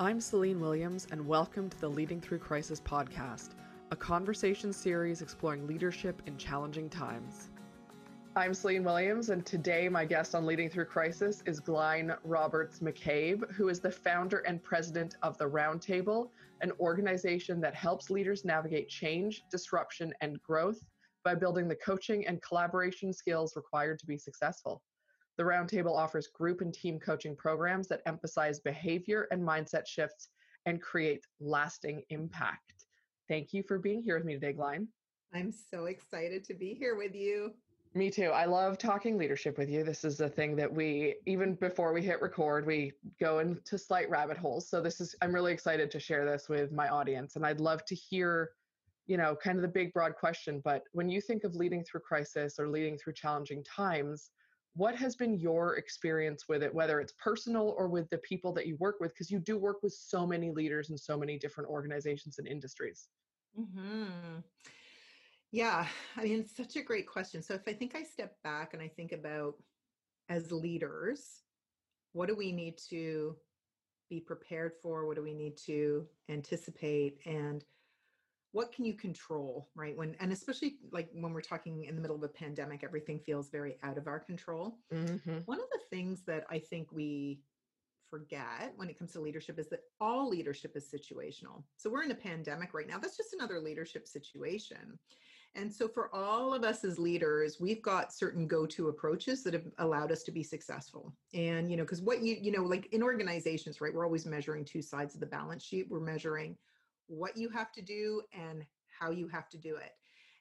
I'm Celine Williams, and welcome to the Leading Through Crisis podcast, a conversation series exploring leadership in challenging times. I'm Celine Williams, and today my guest on Leading Through Crisis is Glain Roberts McCabe, who is the founder and president of the Roundtable, an organization that helps leaders navigate change, disruption, and growth by building the coaching and collaboration skills required to be successful. The Roundtable offers group and team coaching programs that emphasize behavior and mindset shifts and create lasting impact. Thank you for being here with me today, Glain. I'm so excited to be here with you. Me too. I love talking leadership with you. This is a thing that we, even before we hit record, we go into slight rabbit holes. So, this is, I'm really excited to share this with my audience. And I'd love to hear, you know, kind of the big, broad question. But when you think of leading through crisis or leading through challenging times, what has been your experience with it whether it's personal or with the people that you work with? Because you do work with so many leaders in so many different organizations and industries. Hmm yeah i mean such a great question. So if i think i step back and i think about as leaders what do we need to be prepared for? What do we need to anticipate? And what can you control right when and especially like when we're talking in the middle of a pandemic everything feels very out of our control. Mm-hmm. one of the things that i think we forget when it comes to leadership is that all leadership is situational. So we're in a pandemic right now that's just another leadership situation. And so for all of us as leaders we've got certain go-to approaches that have allowed us to be successful. And you know because what you you know like in organizations right we're always measuring two sides of the balance sheet. We're measuring what you have to do and how you have to do it.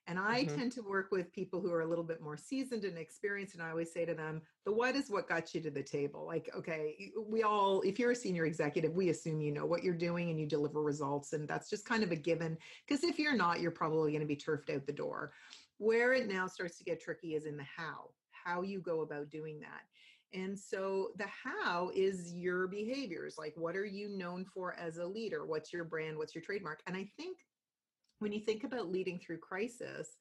And I mm-hmm. tend to work with people who are a little bit more seasoned and experienced. And I always say to them, the what is what got you to the table. Like, okay, we all, if you're a senior executive, we assume you know what you're doing and you deliver results. And that's just kind of a given. Because if you're not, you're probably going to be turfed out the door. Where it now starts to get tricky is in the how, how you go about doing that. And so the how is your behaviors. Like, what are you known for as a leader? What's your brand? What's your trademark? And I think when you think about leading through crisis,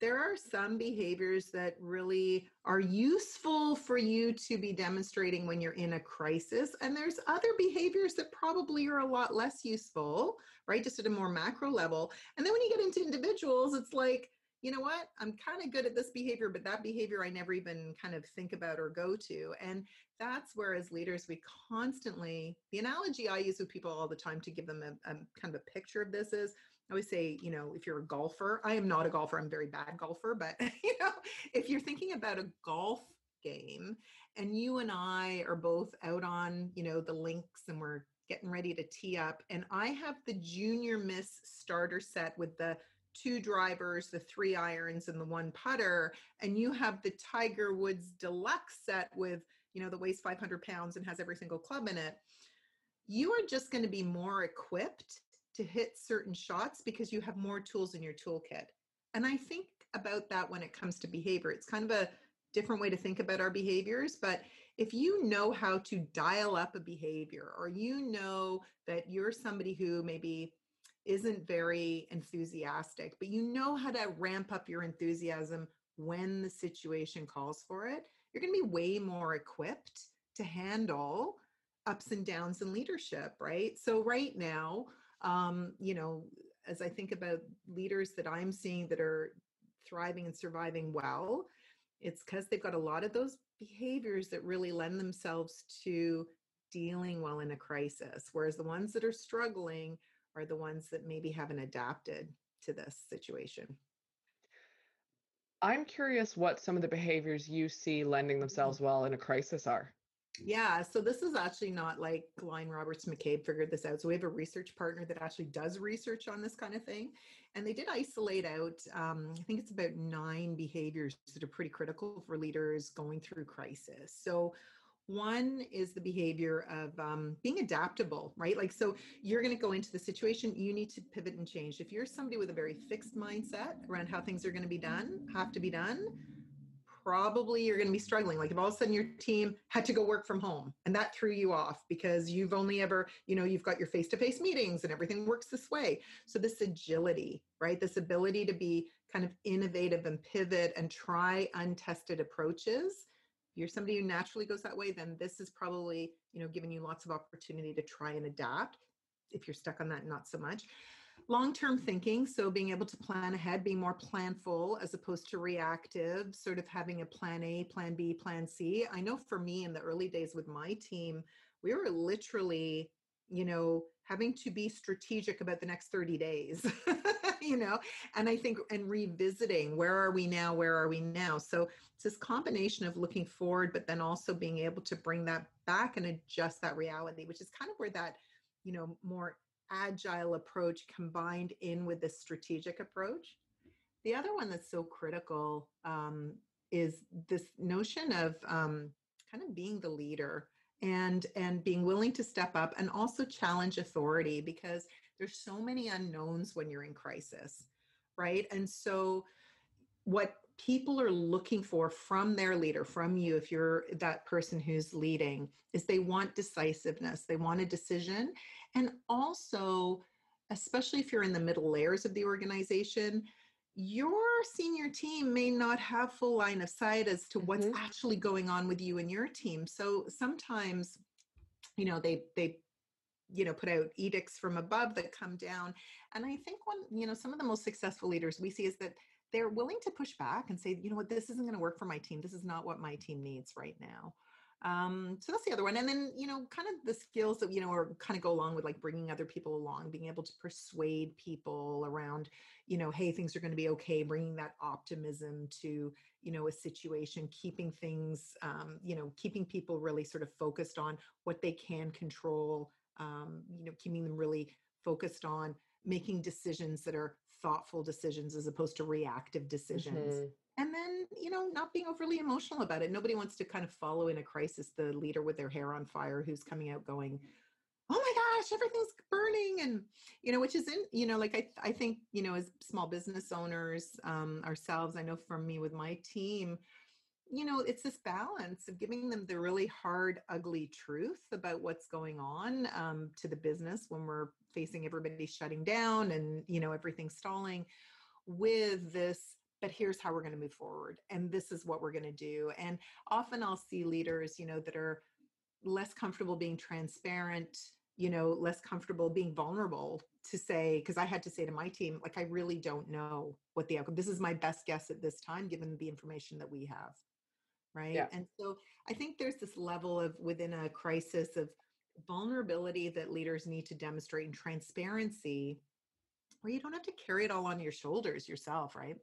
there are some behaviors that really are useful for you to be demonstrating when you're in a crisis. And there's other behaviors that probably are a lot less useful, right? Just at a more macro level. And then when you get into individuals, it's like, you know what? I'm kind of good at this behavior but that behavior i never even kind of think about or go to and that's where as leaders we constantly the analogy i use with people all the time to give them a, a, kind of a picture of this is i always say you know if you're a golfer i am not a golfer i'm a very bad golfer but you know if you're thinking about a golf game and you and i are both out on you know the links and we're getting ready to tee up and i have the junior miss starter set with the two drivers, the three irons, and the one putter, and you have the Tiger Woods deluxe set with, you know, the weighs 500 pounds and has every single club in it, you are just going to be more equipped to hit certain shots because you have more tools in your toolkit. And I think about that when it comes to behavior. It's kind of a different way to think about our behaviors. But if you know how to dial up a behavior, or you know that you're somebody who maybe isn't very enthusiastic, but you know how to ramp up your enthusiasm when the situation calls for it, you're going to be way more equipped to handle ups and downs in leadership, right? So, right now, um, you know, as I think about leaders that I'm seeing that are thriving and surviving well, it's because they've got a lot of those behaviors that really lend themselves to dealing well in a crisis. Whereas the ones that are struggling are the ones that maybe haven't adapted to this situation. I'm curious what some of the behaviors you see lending mm-hmm. themselves well in a crisis are. Yeah, so this is actually not like Glain Roberts McCabe figured this out. So we have a research partner that actually does research on this kind of thing. And they did isolate out, um, I think it's about nine behaviors that are pretty critical for leaders going through crisis. So one is the behavior of um, being adaptable, right? Like, so you're going to go into the situation, you need to pivot and change. If you're somebody with a very fixed mindset around how things are going to be done, have to be done, probably you're going to be struggling. Like, if all of a sudden your team had to go work from home and that threw you off because you've only ever, you know, you've got your face to face meetings and everything works this way. So, this agility, right? This ability to be kind of innovative and pivot and try untested approaches you're somebody who naturally goes that way, then this is probably, you know, giving you lots of opportunity to try and adapt. If you're stuck on that, not so much. Long term thinking, so being able to plan ahead, being more planful as opposed to reactive, sort of having a plan A, plan B, plan C. I know for me in the early days with my team, we were literally, you know, having to be strategic about the next 30 days. you know and i think and revisiting where are we now where are we now? So it's this combination of looking forward but then also being able to bring that back and adjust that reality which is kind of where that you know more agile approach combined in with this strategic approach. The other one that's so critical um, is this notion of um, kind of being the leader and and being willing to step up and also challenge authority because there's so many unknowns when you're in crisis right? And so what people are looking for from their leader from you if you're that person who's leading is they want decisiveness they want a decision. And also especially if you're in the middle layers of the organization your senior team may not have full line of sight as to what's mm-hmm. actually going on with you and your team. So sometimes you know they they you know put out edicts from above that come down. And i think one you know some of the most successful leaders we see is that they're willing to push back and say you know what? This isn't going to work for my team. This is not what my team needs right now. Um so that's the other one. And then you know kind of the skills that you know are kind of go along with like bringing other people along being able to persuade people around you know hey things are going to be okay. Bringing that optimism to you know a situation keeping things um you know keeping people really sort of focused on what they can control um, you know, keeping them really focused on making decisions that are thoughtful decisions as opposed to reactive decisions. Mm-hmm. And then, you know, not being overly emotional about it. Nobody wants to kind of follow in a crisis the leader with their hair on fire who's coming out going, oh my gosh everything's burning and you know which is in you know like i i think you know as small business owners um ourselves i know from me with my team you know, it's this balance of giving them the really hard, ugly truth about what's going on um, to the business when we're facing everybody shutting down and, you know, everything stalling with this, but here's how we're going to move forward. And this is what we're going to do. And often I'll see leaders, you know, that are less comfortable being transparent, you know, less comfortable being vulnerable to say, because I had to say to my team, like, I really don't know what the outcome, this is my best guess at this time, given the information that we have right yeah. and so i think there's this level of within a crisis of vulnerability that leaders need to demonstrate and transparency where you don't have to carry it all on your shoulders yourself right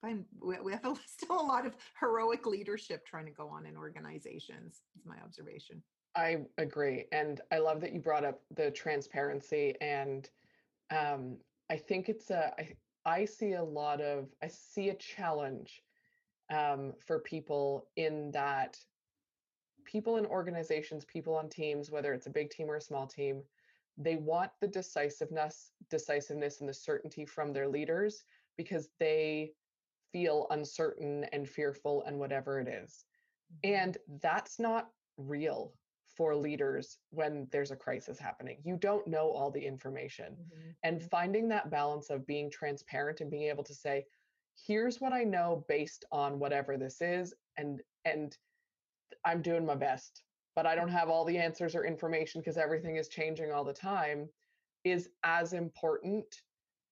Fine. we have a, still a lot of heroic leadership trying to go on in organizations is my observation i agree and i love that you brought up the transparency and um, i think it's a I, I see a lot of i see a challenge um, for people in that people in organizations, people on teams, whether it's a big team or a small team, they want the decisiveness, decisiveness and the certainty from their leaders because they feel uncertain and fearful and whatever it is. Mm-hmm. And that's not real for leaders when there's a crisis happening. You don't know all the information. Mm-hmm. And mm-hmm. finding that balance of being transparent and being able to say, here's what I know based on whatever this is and and I'm doing my best but I don't have all the answers or information because everything is changing all the time is as important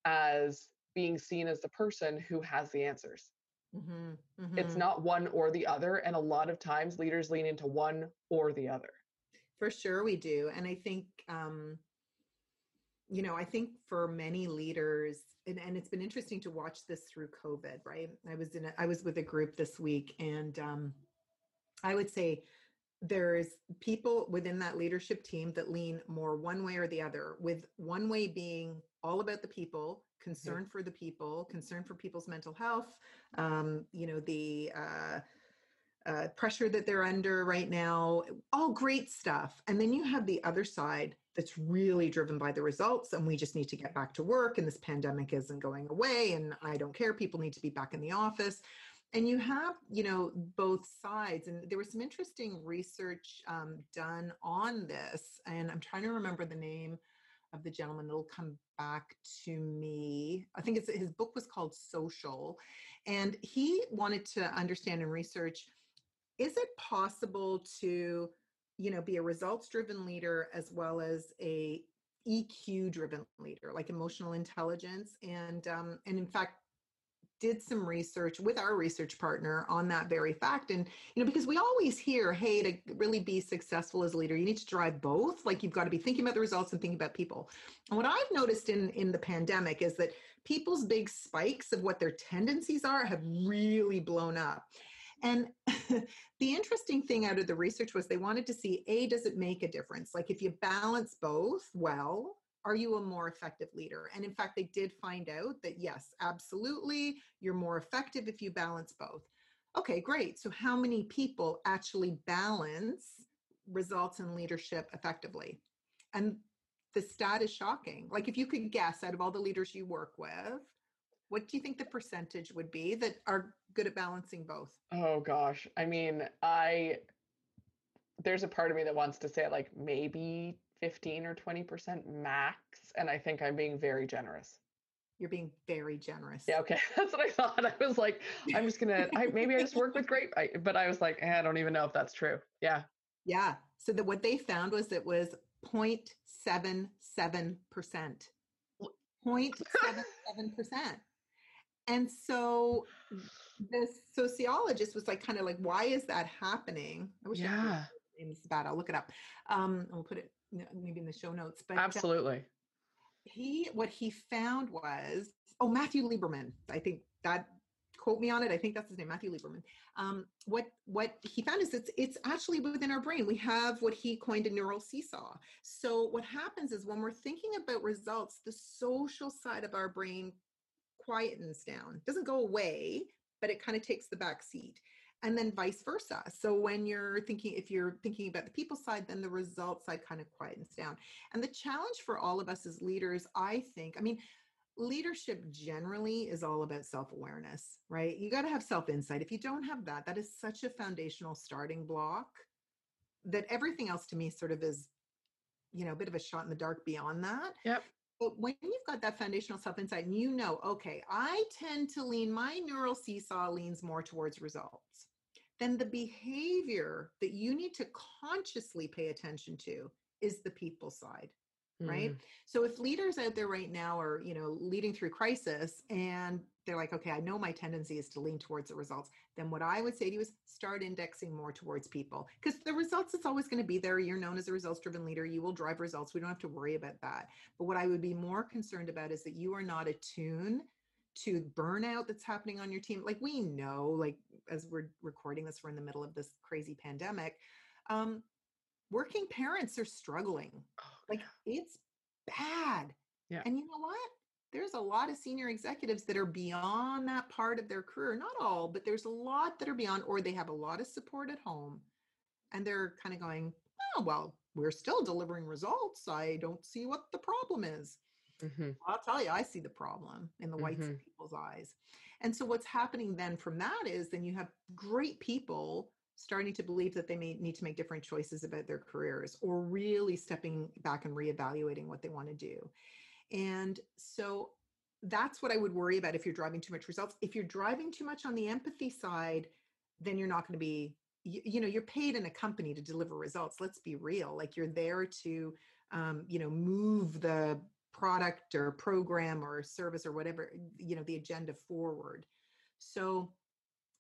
as being seen as the person who has the answers. Mm-hmm, mm-hmm. It's not one or the other. And a lot of times leaders lean into one or the other. For sure, we do. And I think um, you know, I think for many leaders, and, and it's been interesting to watch this through COVID, right? I was in a, I was with a group this week, and um, I would say there's people within that leadership team that lean more one way or the other, with one way being all about the people, concern for the people, concern for people's mental health, um, you know, the uh, uh, pressure that they're under right now, all great stuff. And then you have the other side that's really driven by the results and we just need to get back to work and this pandemic isn't going away and I don't care people need to be back in the office and you have you know both sides and there was some interesting research um, done on this and i'm trying to remember the name of the gentleman it'll come back to me i think it's his book was called social and he wanted to understand and research is it possible to you know be a results driven leader as well as a eq driven leader like emotional intelligence? And um, and in fact did some research with our research partner on that very fact. And you know because we always hear hey to really be successful as a leader you need to drive both. Like you've got to be thinking about the results and thinking about people. And what i've noticed in in the pandemic is that people's big spikes of what their tendencies are have really blown up and the interesting thing out of the research was they wanted to see a does it make a difference like if you balance both well are you a more effective leader? And in fact, they did find out that yes, absolutely, you're more effective if you balance both. Okay, great. So, how many people actually balance results in leadership effectively? And the stat is shocking. Like, if you could guess out of all the leaders you work with, what do you think the percentage would be that are good at balancing both? Oh, gosh. I mean, I, there's a part of me that wants to say, like, maybe 15 or 20% max. And I think I'm being very generous. You're being very generous. Yeah, okay. That's what I thought. I was like, I'm just gonna I maybe I just work with grape. I, but I was like, eh, I don't even know if that's true. Yeah. Yeah. So that what they found was it was 0.77%. 0.77%. and so the sociologist was like kind of like, why is that happening? I wish yeah. I name is bad. I'll look it up. Um, I'll put it maybe in the show notes. But uh, absolutely, uh, he what he found was oh Matthew Lieberman. I think that quote me on it. I think that's his name, Matthew Lieberman. Um, what what he found is it's it's actually within our brain. We have what he coined a neural seesaw. So what happens is when we're thinking about results, the social side of our brain quietens down. Doesn't go away, but it kind of takes the back seat and then vice versa. So when you're thinking, if you're thinking about the people side, then the result side kind of quietens down. And the challenge for all of us as leaders, I think, I mean, leadership generally is all about self awareness, right? You got to have self insight. If you don't have that, that is such a foundational starting block that everything else to me sort of is, you know, a bit of a shot in the dark beyond that. Yep. But when you've got that foundational self insight and you know, okay, I tend to lean, my neural seesaw leans more towards results, then the behavior that you need to consciously pay attention to is the people side right? Mm. so if leaders out there right now are you know leading through crisis and they're like okay i know my tendency is to lean towards the results then what i would say to you is start indexing more towards people because the results it's always going to be there. You're known as a results driven leader. You will drive results. We don't have to worry about that. But what i would be more concerned about is that you are not attuned to burnout that's happening on your team. Like we know like as we're recording this we're in the middle of this crazy pandemic um working parents are struggling. Like it's bad. Yeah. And you know what? There's a lot of senior executives that are beyond that part of their career. Not all, but there's a lot that are beyond, or they have a lot of support at home. And they're kind of going, oh, well, we're still delivering results. I don't see what the problem is. Mm-hmm. I'll tell you, I see the problem in the whites mm-hmm. of people's eyes. And so what's happening then from that is then you have great people starting to believe that they may need to make different choices about their careers or really stepping back and reevaluating what they want to do. And so that's what I would worry about if you're driving too much results. If you're driving too much on the empathy side, then you're not going to be you, you, know you're paid in a company to deliver results let's be real like you're there to um, you know move the product or program or service or whatever you know the agenda forward so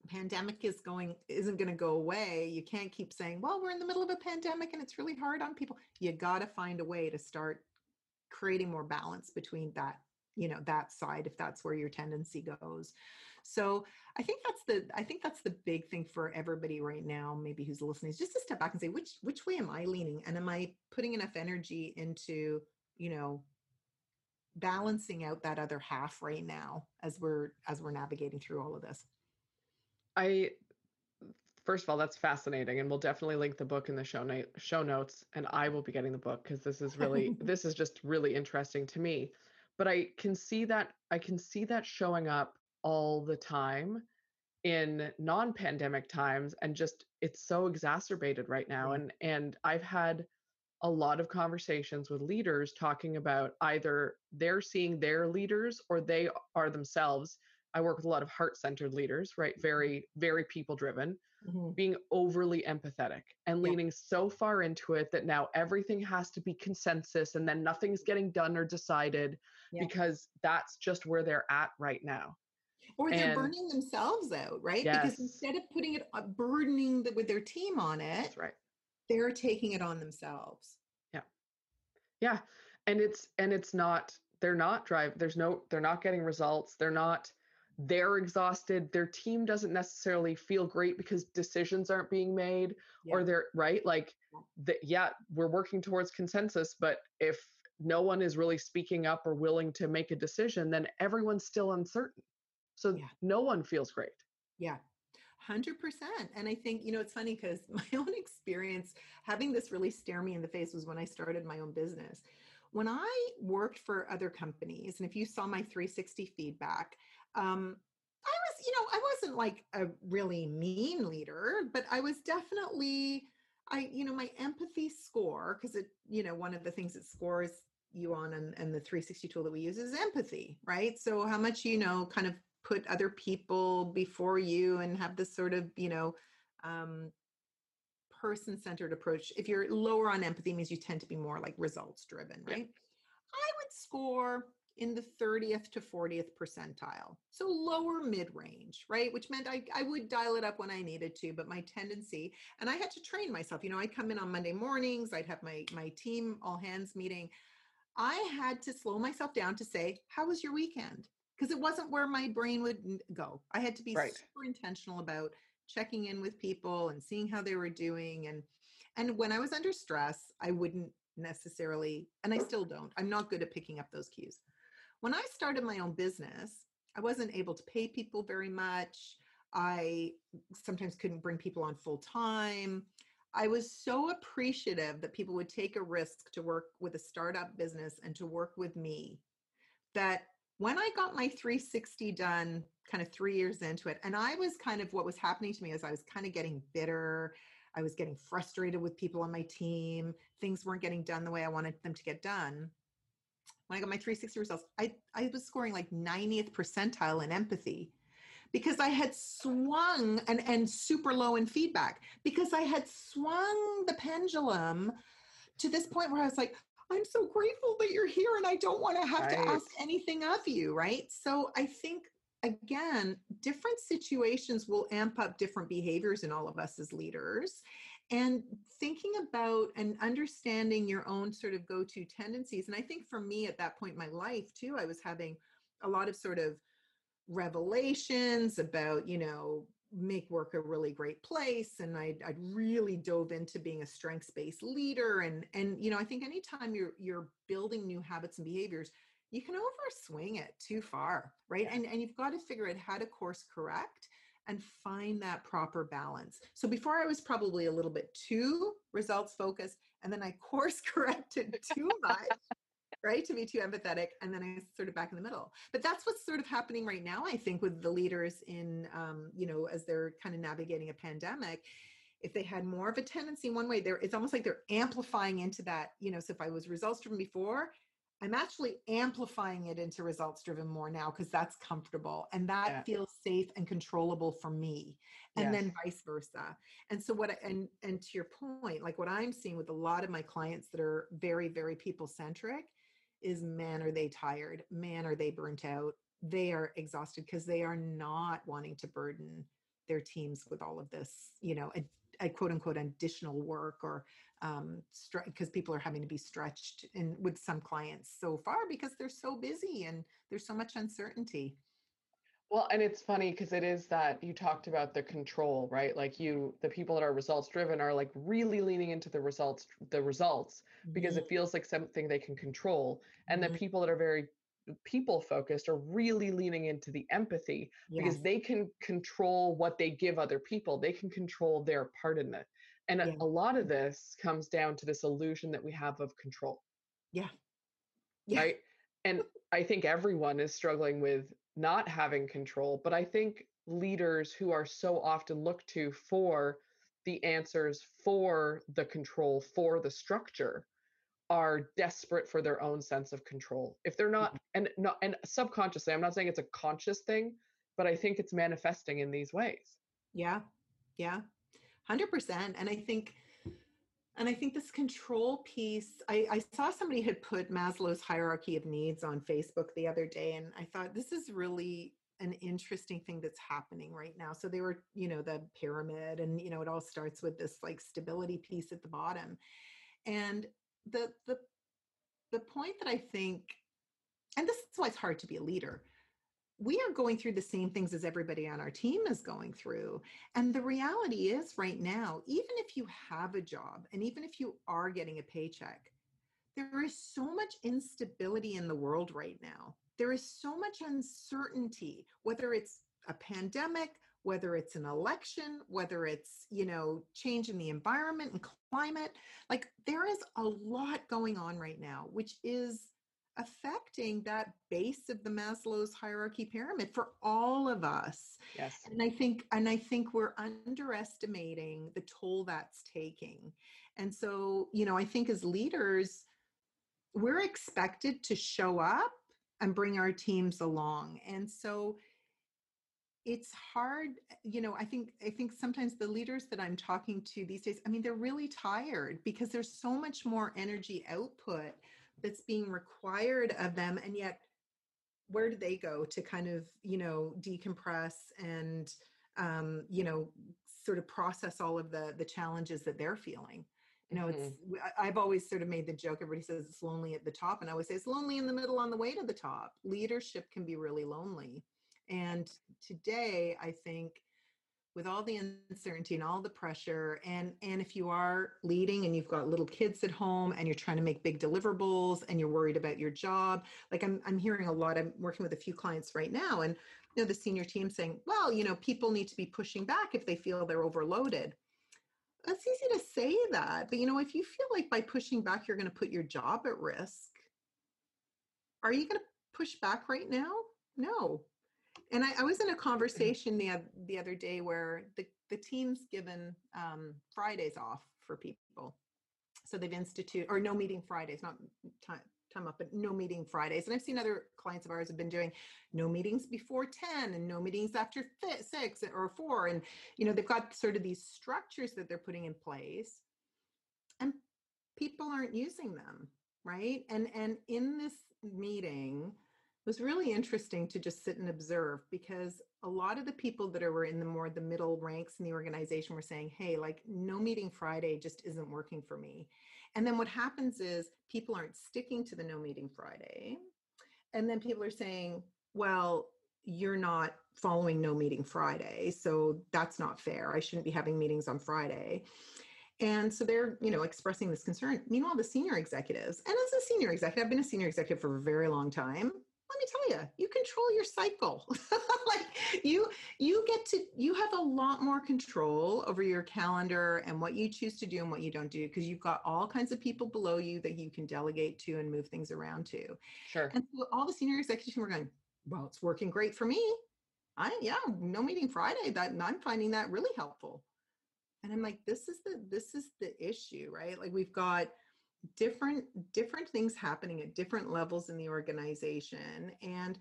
pandemic is going isn't going to go away you can't keep saying well we're in the middle of a pandemic and it's really hard on people. You got to find a way to start creating more balance between that you know that side if that's where your tendency goes. So i think that's the i think that's the big thing for everybody right now maybe who's listening is just to step back and say which which way am i leaning? And am i putting enough energy into you know balancing out that other half right now as we're as we're navigating through all of this I first of all, that's fascinating, and we'll definitely link the book in the show note show notes. And I will be getting the book because this is really this is just really interesting to me. But I can see that I can see that showing up all the time in non-pandemic times, and just it's so exacerbated right now. Mm. And and I've had a lot of conversations with leaders talking about either they're seeing their leaders or they are themselves I work with a lot of heart centered leaders, right? Mm-hmm. Very, very people driven. mm-hmm. being overly empathetic and yeah. leaning so far into it that now everything has to be consensus and then nothing's getting done or decided yeah. because that's just where they're at right now. Or they're and, burning themselves out, right? Yes. Because instead of putting it, uh, burdening the, with their team on it, that's right. they're taking it on themselves. Yeah. Yeah. And it's, and it's not, they're not drive. There's no, they're not getting results. They're not, they're exhausted their team doesn't necessarily feel great because decisions aren't being made yeah. or they're right? Like the, yeah we're working towards consensus but if no one is really speaking up or willing to make a decision then everyone's still uncertain. So yeah. no one feels great. Yeah. 100% and i think you know it's funny because my own experience having this really stare me in the face was when i started my own business. When i worked for other companies and if you saw my 360 feedback um, I was, you know, I wasn't like a really mean leader, but I was definitely, I, you know, my empathy score, because it, you know, one of the things that scores you on and, and the 360 tool that we use is empathy, right? So how much, you know, kind of put other people before you and have this sort of, you know, um, person centered approach. If you're lower on empathy, means you tend to be more like results driven, right? Yeah. I would score in the 30th to 40th percentile. So lower mid range, right? Which meant I, I would dial it up when I needed to, but my tendency, and I had to train myself. You know, I'd come in on Monday mornings, I'd have my, my team all hands meeting. I had to slow myself down to say, How was your weekend? Because it wasn't where my brain would go. I had to be right. super intentional about checking in with people and seeing how they were doing. And and when I was under stress, I wouldn't necessarily, and I still don't, I'm not good at picking up those cues. When I started my own business, I wasn't able to pay people very much. I sometimes couldn't bring people on full time. I was so appreciative that people would take a risk to work with a startup business and to work with me that when I got my 360 done kind of three years into it, and I was kind of what was happening to me is I was kind of getting bitter. I was getting frustrated with people on my team. Things weren't getting done the way I wanted them to get done when I got my 360 results, I, I was scoring like 90th percentile in empathy because I had swung and, and super low in feedback because I had swung the pendulum to this point where I was like, I'm so grateful that you're here and I don't want to have right. to ask anything of you. Right. So I think again, different situations will amp up different behaviors in all of us as leaders and thinking about and understanding your own sort of go-to tendencies and i think for me at that point in my life too i was having a lot of sort of revelations about you know make work a really great place and I, I really dove into being a strengths-based leader and and you know i think anytime you're you're building new habits and behaviors you can overswing it too far right yeah. and and you've got to figure out how to course correct and find that proper balance. So before I was probably a little bit too results focused, and then I course corrected too much. right to be too empathetic and then i sort of back in the middle but that's what's sort of happening right now i think with the leaders in um, you know as they're kind of navigating a pandemic if they had more of a tendency one way there it's almost like they're amplifying into that you know so if i was results driven before I'm actually amplifying it into results driven more now because that's comfortable and that yeah. feels safe and controllable for me and yes. then vice versa. And so what I, and and to your point like what I'm seeing with a lot of my clients that are very very people centric is man are they tired, man are they burnt out, they are exhausted because they are not wanting to burden their teams with all of this, you know, a, a quote unquote additional work or um because people are having to be stretched in with some clients so far because they're so busy and there's so much uncertainty well and it's funny because it is that you talked about the control right like you the people that are results driven are like really leaning into the results the results because mm-hmm. it feels like something they can control and mm-hmm. the people that are very people focused are really leaning into the empathy yes. because they can control what they give other people they can control their part in it and yeah. a, a lot of this comes down to this illusion that we have of control. Yeah. Yeah. Right. And I think everyone is struggling with not having control, but I think leaders who are so often looked to for the answers, for the control, for the structure are desperate for their own sense of control. If they're not mm-hmm. and not and subconsciously, I'm not saying it's a conscious thing, but I think it's manifesting in these ways. Yeah. Yeah. 100% and i think and i think this control piece I, I saw somebody had put maslow's hierarchy of needs on facebook the other day and i thought this is really an interesting thing that's happening right now. So they were you know the pyramid and you know it all starts with this like stability piece at the bottom and the the the point that i think and this is why it's hard to be a leader we are going through the same things as everybody on our team is going through. And the reality is, right now, even if you have a job and even if you are getting a paycheck, there is so much instability in the world right now. There is so much uncertainty, whether it's a pandemic, whether it's an election, whether it's, you know, change in the environment and climate. Like there is a lot going on right now, which is affecting that base of the Maslow's hierarchy pyramid for all of us. Yes. And I think and I think we're underestimating the toll that's taking. And so, you know, I think as leaders we're expected to show up and bring our teams along. And so it's hard you know i think i think sometimes the leaders that i'm talking to these days i mean they're really tired because there's so much more energy output that's being required of them and yet where do they go to kind of you know decompress and um, you know sort of process all of the the challenges that they're feeling? You know mm-hmm. it's i've always sort of made the joke everybody says it's lonely at the top and i always say it's lonely in the middle on the way to the top. Leadership can be really lonely. And today i think with all the uncertainty and all the pressure. And and if you are leading and you've got little kids at home and you're trying to make big deliverables and you're worried about your job like i'm i'm hearing a lot i'm working with a few clients right now and you know the senior team saying well you know people need to be pushing back if they feel they're overloaded. That's easy to say that but you know if you feel like by pushing back you're going to put your job at risk are you going to push back right now? No and I, I, was in a conversation the, the other day where the, the team's given um, Fridays off for people. So they've instituted, or no meeting Fridays, not time, time up, but no meeting Fridays. And I've seen other clients of ours have been doing no meetings before 10 and no meetings after six or four. And, you know, they've got sort of these structures that they're putting in place and people aren't using them. Right. And, and in this meeting, was really interesting to just sit and observe because a lot of the people that are in the more the middle ranks in the organization were saying hey like no meeting friday just isn't working for me. And then what happens is people aren't sticking to the no meeting friday. And then people are saying well you're not following no meeting friday so that's not fair. I shouldn't be having meetings on friday. And so they're, you know, expressing this concern. Meanwhile, the senior executives, and as a senior executive, I've been a senior executive for a very long time let me tell you you control your cycle. Like you you get to you have a lot more control over your calendar and what you choose to do and what you don't do because you've got all kinds of people below you that you can delegate to and move things around to. Sure. And so all the senior executives were going well it's working great for me. I yeah no meeting friday that i'm finding that really helpful. And i'm like this is the this is the issue right? Like we've got different different things happening at different levels in the organization and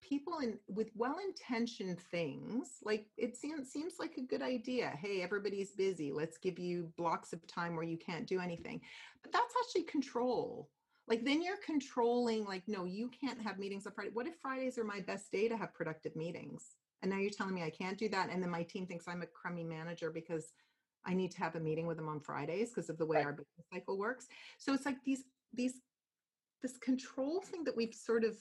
people in with well-intentioned things like it seems seems like a good idea. Hey everybody's busy. Let's give you blocks of time where you can't do anything. But that's actually control. Like then you're controlling like no you can't have meetings on friday. What if fridays are my best day to have productive meetings? And now you're telling me i can't do that and then my team thinks i'm a crummy manager because I need to have a meeting with them on Fridays because of the way right. our business cycle works. So it's like these these this control thing that we sort of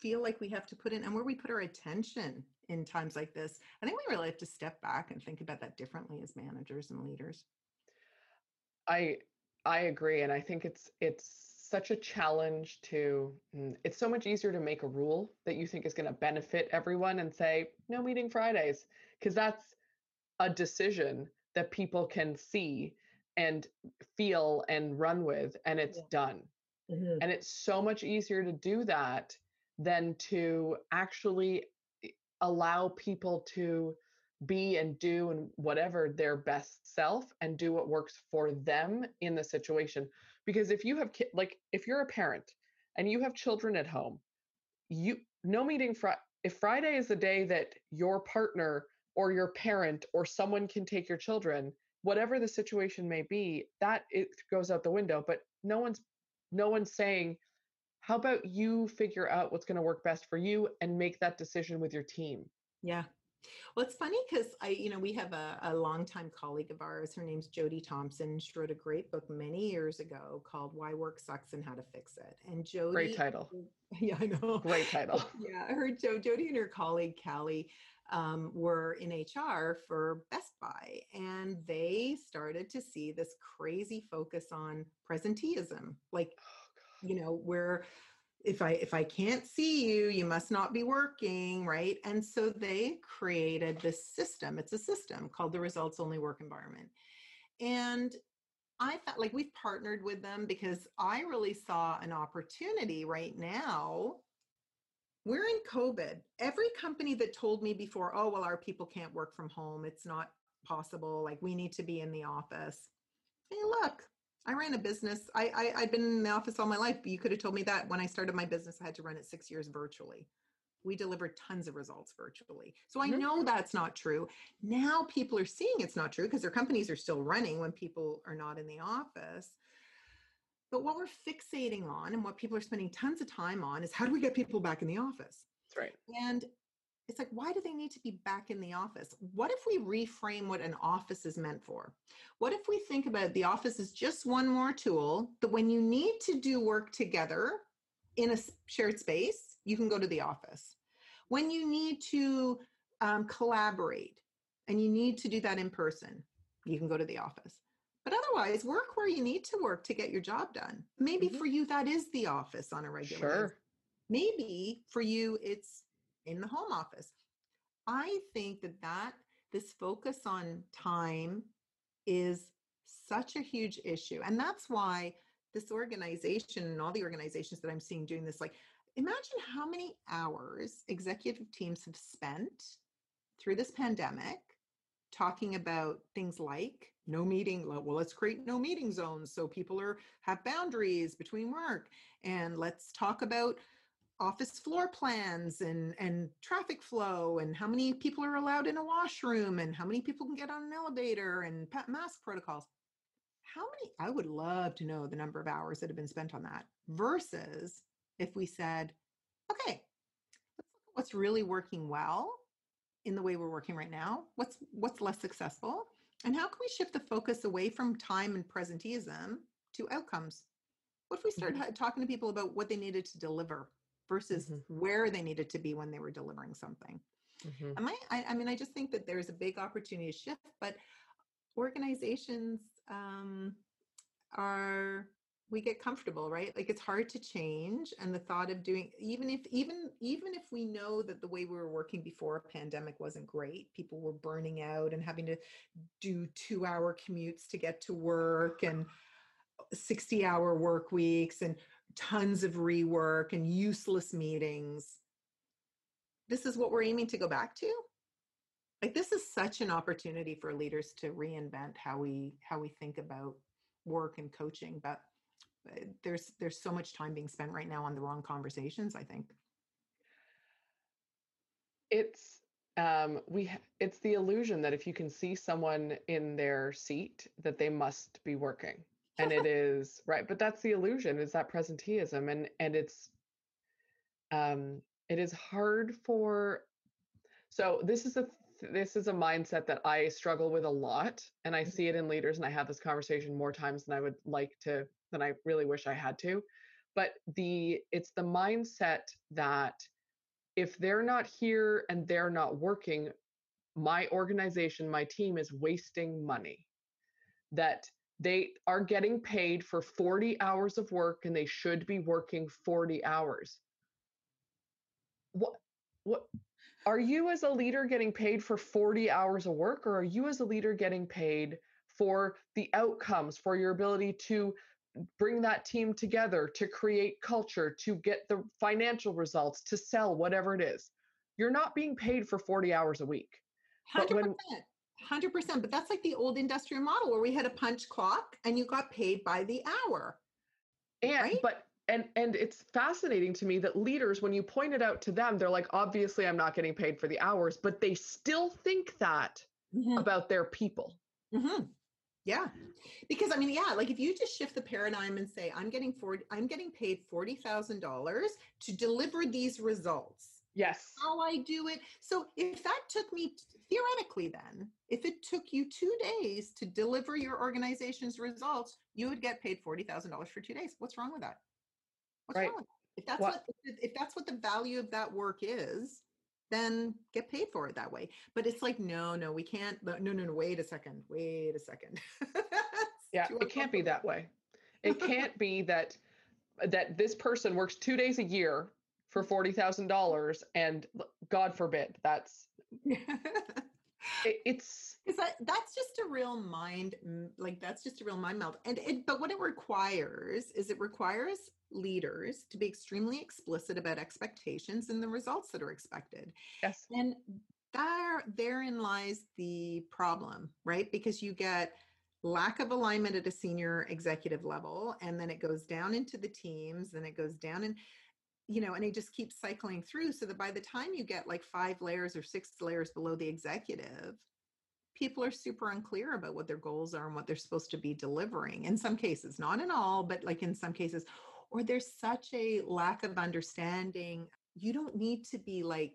feel like we have to put in and where we put our attention in times like this. I think we really have to step back and think about that differently as managers and leaders. I I agree and I think it's it's such a challenge to mm, it's so much easier to make a rule that you think is going to benefit everyone and say no meeting Fridays because that's a decision that people can see and feel and run with and it's yeah. done mm-hmm. and it's so much easier to do that than to actually eh, allow people to be and do and whatever their best self and do what works for them in the situation because if you have ki- like if you're a parent and you have children at home you no meeting fr- if friday is the day that your partner or your parent or someone can take your children whatever the situation may be that it goes out the window but no one's no one's saying how about you figure out what's going to work best for you and make that decision with your team? Yeah well, it's funny because I, you know, we have a, a longtime colleague of ours. Her name's Jody Thompson. She wrote a great book many years ago called "Why Work Sucks and How to Fix It." And Jody, great title. Yeah, I know. Great title. yeah, her Jo Jody and her colleague Cali um, were in HR for Best Buy, and they started to see this crazy focus on presenteeism, like, oh, you know, where if i if i can't see you you must not be working right? And so they created this system. It's a system called the results only work environment. And i felt like we've partnered with them because i really saw an opportunity right now. We're in covid. Every company that told me before oh well our people can't work from home. It's not possible. Like we need to be in the office. Hey look I ran a business. I, I had been in the office all my life, but you could have told me that when I started my business, I had to run it six years virtually. We delivered tons of results virtually. So I mm-hmm. know that's not true. Now people are seeing it's not true because their companies are still running when people are not in the office. But what we're fixating on and what people are spending tons of time on is how do we get people back in the office? That's right. And it's like why do they need to be back in the office? What if we reframe what an office is meant for? What if we think about the office is just one more tool that when you need to do work together in a shared space you can go to the office. When you need to um, collaborate and you need to do that in person you can go to the office. But otherwise work where you need to work to get your job done. Maybe mm-hmm. for you that is the office on a regular sure. maybe for you it's in the home office. I think that that this focus on time is such a huge issue. And that's why this organization and all the organizations that I'm seeing doing this, like, imagine how many hours executive teams have spent through this pandemic talking about things like no meeting well let's create no meeting zones so people are have boundaries between work and let's talk about office floor plans and and traffic flow and how many people are allowed in a washroom and how many people can get on an elevator and mask protocols. How many i would love to know the number of hours that have been spent on that versus if we said okay let's look at what's really working well in the way we're working right now. What's what's less successful? And how can we shift the focus away from time and presenteeism to outcomes? What if we start mm-hmm. talking to people about what they needed to deliver versus mm-hmm. where they needed to be when they were delivering something. Mm-hmm. Am I, I, I mean, I just think that there's a big opportunity to shift, but organizations um, are we get comfortable right like it's hard to change and the thought of doing even if even even if we know that the way we were working before a pandemic wasn't great people were burning out and having to do two hour commutes to get to work and 60 hour work weeks and tons of rework and useless meetings. This is what we're aiming to go back to. Like this is such an opportunity for leaders to reinvent how we how we think about work and coaching, but uh, there's there's so much time being spent right now on the wrong conversations, I think. It's um we it's the illusion that if you can see someone in their seat that they must be working and it is right but that's the illusion is that presenteeism and and it's um it is hard for so this is a this is a mindset that i struggle with a lot and i mm-hmm. see it in leaders and i have this conversation more times than i would like to than i really wish i had to but the it's the mindset that if they're not here and they're not working my organization my team is wasting money that they are getting paid for 40 hours of work and they should be working 40 hours. What what are you as a leader getting paid for 40 hours of work or are you as a leader getting paid for the outcomes for your ability to bring that team together to create culture to get the financial results to sell whatever it is you're not being paid for 40 hours a week 100%. But when, 100%. But that's like the old industrial model where we had a punch clock and you got paid by the hour. And, right? but, and and it's fascinating to me that leaders when you point it out to them they're like obviously i'm not getting paid for the hours but they still think that mm-hmm. about their people mm-hmm. yeah because i mean yeah like if you just shift the paradigm and say i'm getting 40 i'm getting paid $40000 to deliver these results yes how i do it so if that took me theoretically then if it took you two days to deliver your organization's results you would get paid $40000 for two days what's wrong with that What's right. wrong? If that's what? what if that's what the value of that work is, then get paid for it that way. But it's like, no, no, we can't. No, no, no. Wait a second. Wait a second. yeah, it can't be that way. It can't be that that this person works two days a year for forty thousand dollars, and God forbid that's. it, it's is that that's just a real mind like that's just a real mind melt and it but what it requires is it requires leaders to be extremely explicit about expectations and the results that are expected. Yes. And there therein lies the problem, right? Because you get lack of alignment at a senior executive level and then it goes down into the teams and it goes down and you know and it just keeps cycling through so that by the time you get like five layers or six layers below the executive people are super unclear about what their goals are and what they're supposed to be delivering in some cases not in all but like in some cases or there's such a lack of understanding. You don't need to be like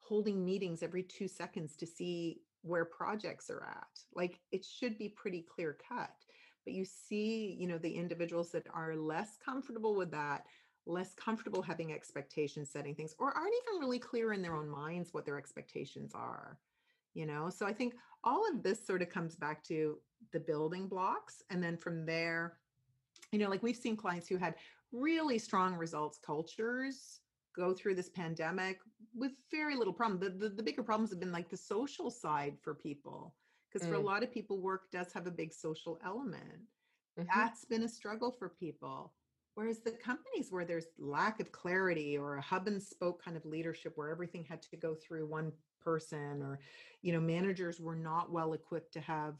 holding meetings every two seconds to see where projects are at. Like it should be pretty clear cut. But you see, you know, the individuals that are less comfortable with that, less comfortable having expectation setting things, or aren't even really clear in their own minds what their expectations are. You know, so I think all of this sort of comes back to the building blocks. And then from there, you know, like we've seen clients who had really strong results cultures go through this pandemic with very little problem. The, the, the bigger problems have been like the social side for people, because mm. for a mm. lot of people, work does have a big social element. Mm-hmm. That's been a struggle for people. Whereas the companies where there's lack of clarity or a hub and spoke kind of leadership where everything had to go through one person or, you know, managers were not well equipped to have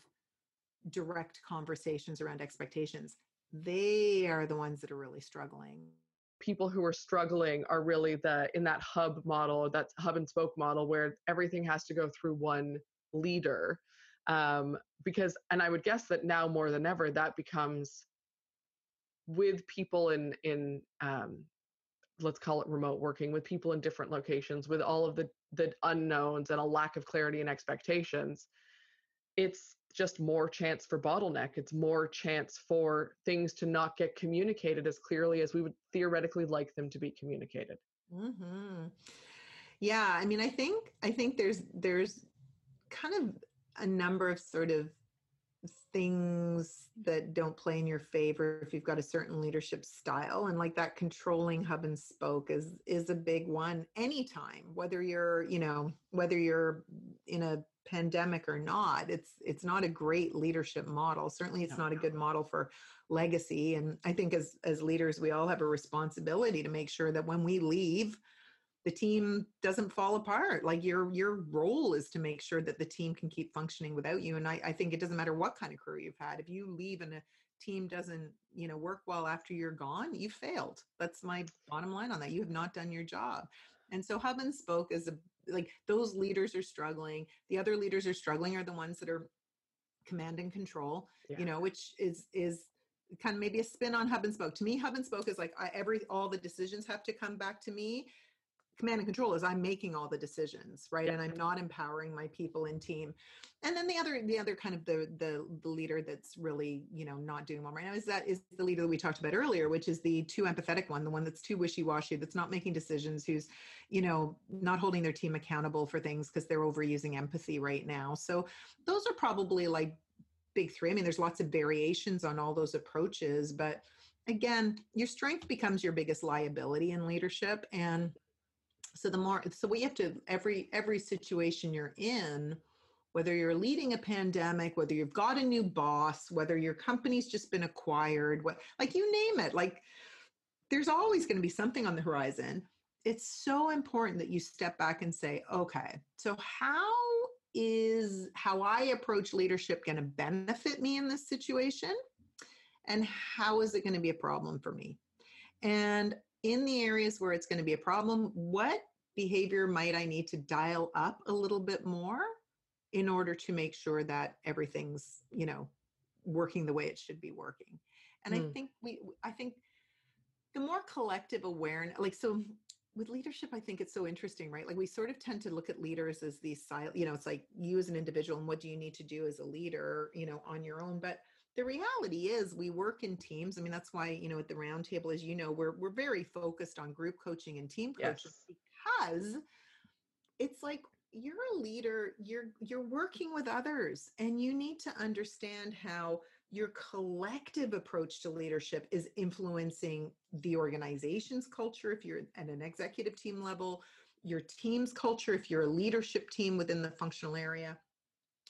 direct conversations around expectations they are the ones that are really struggling. People who are struggling are really the in that hub model that hub and spoke model where everything has to go through one leader um, because and i would guess that now more than ever that becomes with people in in um, let's call it remote working with people in different locations with all of the the unknowns and a lack of clarity and expectations it's just more chance for bottleneck. It's more chance for things to not get communicated as clearly as we would theoretically like them to be communicated. Mm-hmm. Yeah, I mean, I think I think there's there's kind of a number of sort of things that don't play in your favor if you've got a certain leadership style and like that controlling hub and spoke is is a big one anytime whether you're you know whether you're in a pandemic or not it's it's not a great leadership model. Certainly it's no, not a good model for legacy and i think as as leaders we all have a responsibility to make sure that when we leave the team doesn't fall apart like your your role is to make sure that the team can keep functioning without you and i, I think it doesn't matter what kind of career you've had if you leave and a team doesn't you know work well after you're gone you failed. That's my bottom line on that you have not done your job. And so hub and spoke is a like those leaders are struggling the other leaders are struggling are the ones that are command and control yeah. you know which is is kind of maybe a spin on hub and spoke. To me hub and spoke is like I, every all the decisions have to come back to me command and control is i'm making all the decisions right? And i'm not empowering my people in team. And then the other the other kind of the, the the leader that's really you know not doing well right now is that is the leader that we talked about earlier which is the too empathetic one the one that's too wishy-washy that's not making decisions who's you know not holding their team accountable for things because they're overusing empathy right now. So those are probably like big three. I mean there's lots of variations on all those approaches but again your strength becomes your biggest liability in leadership and so the more so we have to every every situation you're in whether you're leading a pandemic whether you've got a new boss whether your company's just been acquired what like you name it like there's always going to be something on the horizon. It's so important that you step back and say okay so how is how i approach leadership going to benefit me in this situation? And how is it going to be a problem for me? And in the areas where it's going to be a problem, what behavior might I need to dial up a little bit more in order to make sure that everything's, you know, working the way it should be working? And mm. I think we, I think the more collective awareness, like, so with leadership, I think it's so interesting, right? Like we sort of tend to look at leaders as these you know, it's like you as an individual and what do you need to do as a leader, you know, on your own. But the reality is we work in teams. I mean, that's why, you know, at the roundtable, as you know, we're we're very focused on group coaching and team coaching yes. because it's like you're a leader, you're you're working with others and you need to understand how your collective approach to leadership is influencing the organization's culture if you're at an executive team level, your team's culture if you're a leadership team within the functional area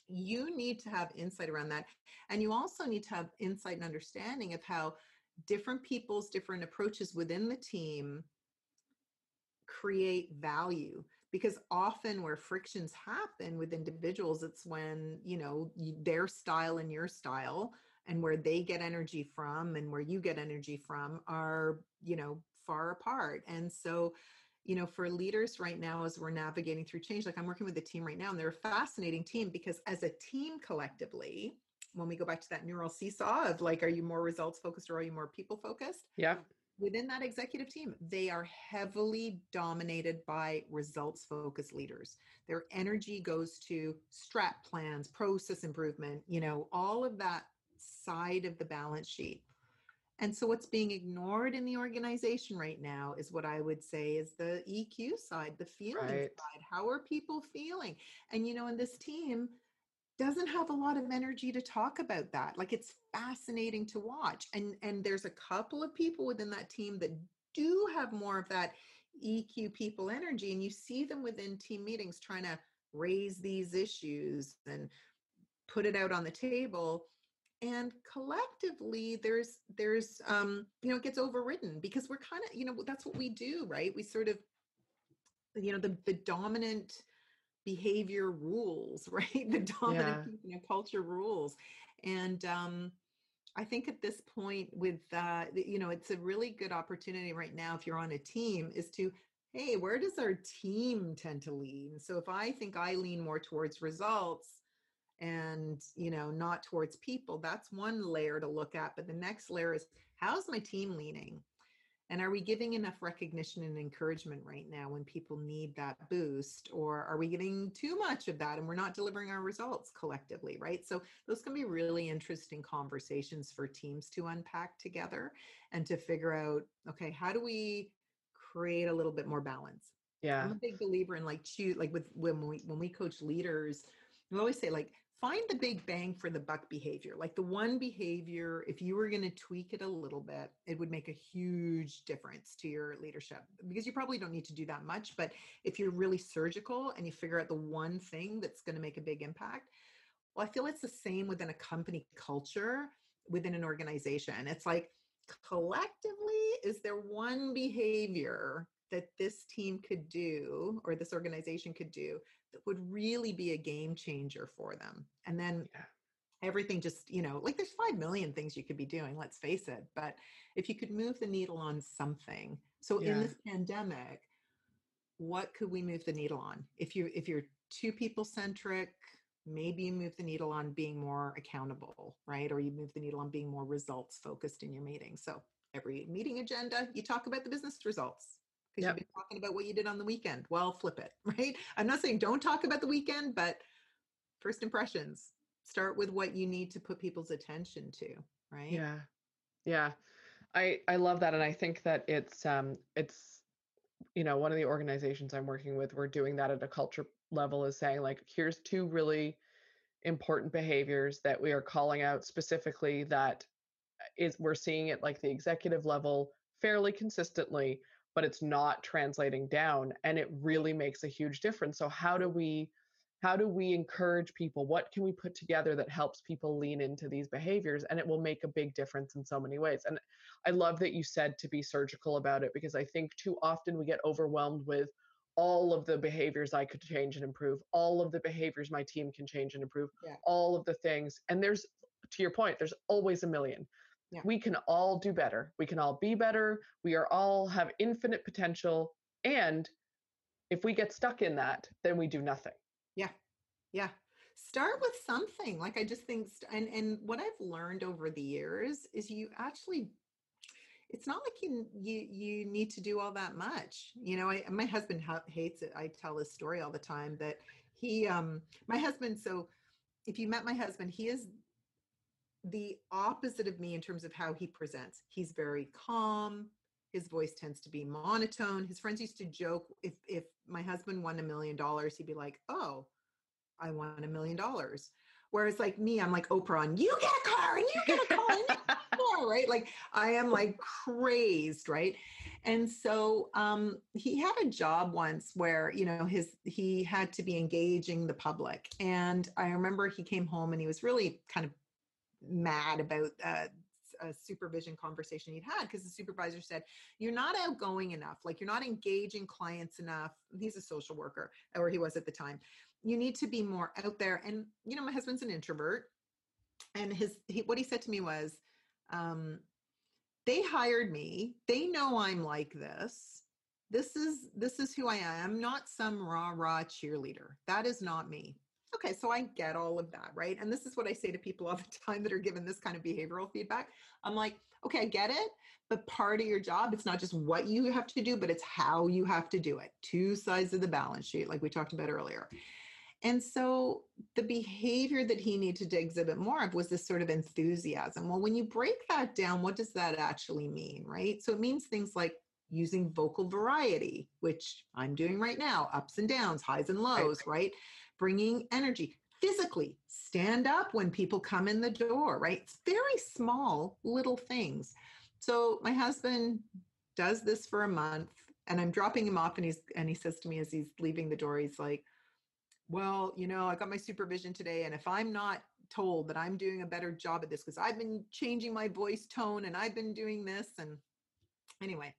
you need to have insight around that. And you also need to have insight and understanding of how different people's different approaches within the team create value because often where frictions happen with individuals it's when you know their style and your style and where they get energy from and where you get energy from are you know far apart and so you know, for leaders right now, as we're navigating through change, like I'm working with a team right now, and they're a fascinating team because as a team collectively, when we go back to that neural seesaw of like, are you more results focused or are you more people focused? Yeah. Within that executive team, they are heavily dominated by results focused leaders. Their energy goes to strat plans, process improvement, you know, all of that side of the balance sheet. And so, what's being ignored in the organization right now is what I would say is the EQ side, the feeling right. side. How are people feeling? And, you know, in this team, doesn't have a lot of energy to talk about that like it's fascinating to watch and and there's a couple of people within that team that do have more of that eq people energy and you see them within team meetings trying to raise these issues and put it out on the table and collectively there's there's um you know it gets overridden because we're kind of you know that's what we do right? We sort of you know the the dominant behavior rules right? The dominant yeah. you know, culture rules. And um i think at this point with uh you know it's a really good opportunity right now if you're on a team is to hey where does our team tend to lean? So if i think i lean more towards results and you know not towards people that's one layer to look at but the next layer is how's my team leaning? And are we giving enough recognition and encouragement right now when people need that boost or are we giving too much of that and we're not delivering our results collectively right? So those can be really interesting conversations for teams to unpack together and to figure out okay how do we create a little bit more balance? Yeah. i'm a big believer in like choose like with when we when we coach leaders we always say like find the big bang for the buck behavior. Like the one behavior, if you were going to tweak it a little bit, it would make a huge difference to your leadership because you probably don't need to do that much. But if you're really surgical and you figure out the one thing that's going to make a big impact, well, I feel it's the same within a company culture, within an organization. It's like collectively, is there one behavior that this team could do or this organization could do that would really be a game changer for them. And then yeah. everything just, you know, like there's 5 million things you could be doing, let's face it. But if you could move the needle on something. So yeah. in this pandemic, what could we move the needle on? If you if you're too people centric, maybe you move the needle on being more accountable, right? Or you move the needle on being more results focused in your meeting. So every meeting agenda, you talk about the business results because yep. you've been talking about what you did on the weekend. Well, flip it, right? I'm not saying don't talk about the weekend, but first impressions start with what you need to put people's attention to, right? Yeah. Yeah. I I love that and I think that it's um it's you know, one of the organizations I'm working with, we're doing that at a culture level is saying like here's two really important behaviors that we are calling out specifically that is we're seeing it like the executive level fairly consistently but it's not translating down and it really makes a huge difference. So how do we how do we encourage people? What can we put together that helps people lean into these behaviors and it will make a big difference in so many ways. And i love that you said to be surgical about it because i think too often we get overwhelmed with all of the behaviors i could change and improve all of the behaviors my team can change and improve yeah. all of the things. And there's to your point there's always a million Yeah. We can all do better. We can all be better. We are all have infinite potential. And if we get stuck in that, then we do nothing. Yeah. Yeah. Start with something. Like I just think and and what I've learned over the years is you actually it's not like you you you need to do all that much. You know, I my husband ha- hates it. I tell this story all the time that he um my husband so if you met my husband, he is the opposite of me in terms of how he presents. He's very calm. His voice tends to be monotone. His friends used to joke if if my husband won a million dollars, he'd be like, "Oh, I won a million dollars." Whereas like me, I'm like Oprah, and you get a car, and you get a car, and you get a car, right? Like I am like crazed, right? And so um, he had a job once where you know his he had to be engaging the public, and I remember he came home and he was really kind of mad about uh, a supervision conversation he'd had because the supervisor said you're not outgoing enough like you're not engaging clients enough. He's a social worker or he was at the time. You need to be more out there. And you know my husband's an introvert and his he, what he said to me was um, they hired me. They know i'm like this. This is this is who i am I'm not some rah rah cheerleader. That is not me okay, so I get all of that, right? And this is what I say to people all the time that are given this kind of behavioral feedback. I'm like, okay, I get it, but part of your job, it's not just what you have to do, but it's how you have to do it. Two sides of the balance sheet, like we talked about earlier. And so the behavior that he needed to exhibit more of was this sort of enthusiasm. Well, when you break that down, what does that actually mean, right? So it means things like using vocal variety, which I'm doing right now, ups and downs, highs and lows, right? Bringing energy. Physically stand up when people come in the door right? It's very small little things. So my husband does this for a month and i'm dropping him off and he's and he says to me as he's leaving the door he's like well you know i got my supervision today and if i'm not told that i'm doing a better job at this because i've been changing my voice tone and i've been doing this and anyway.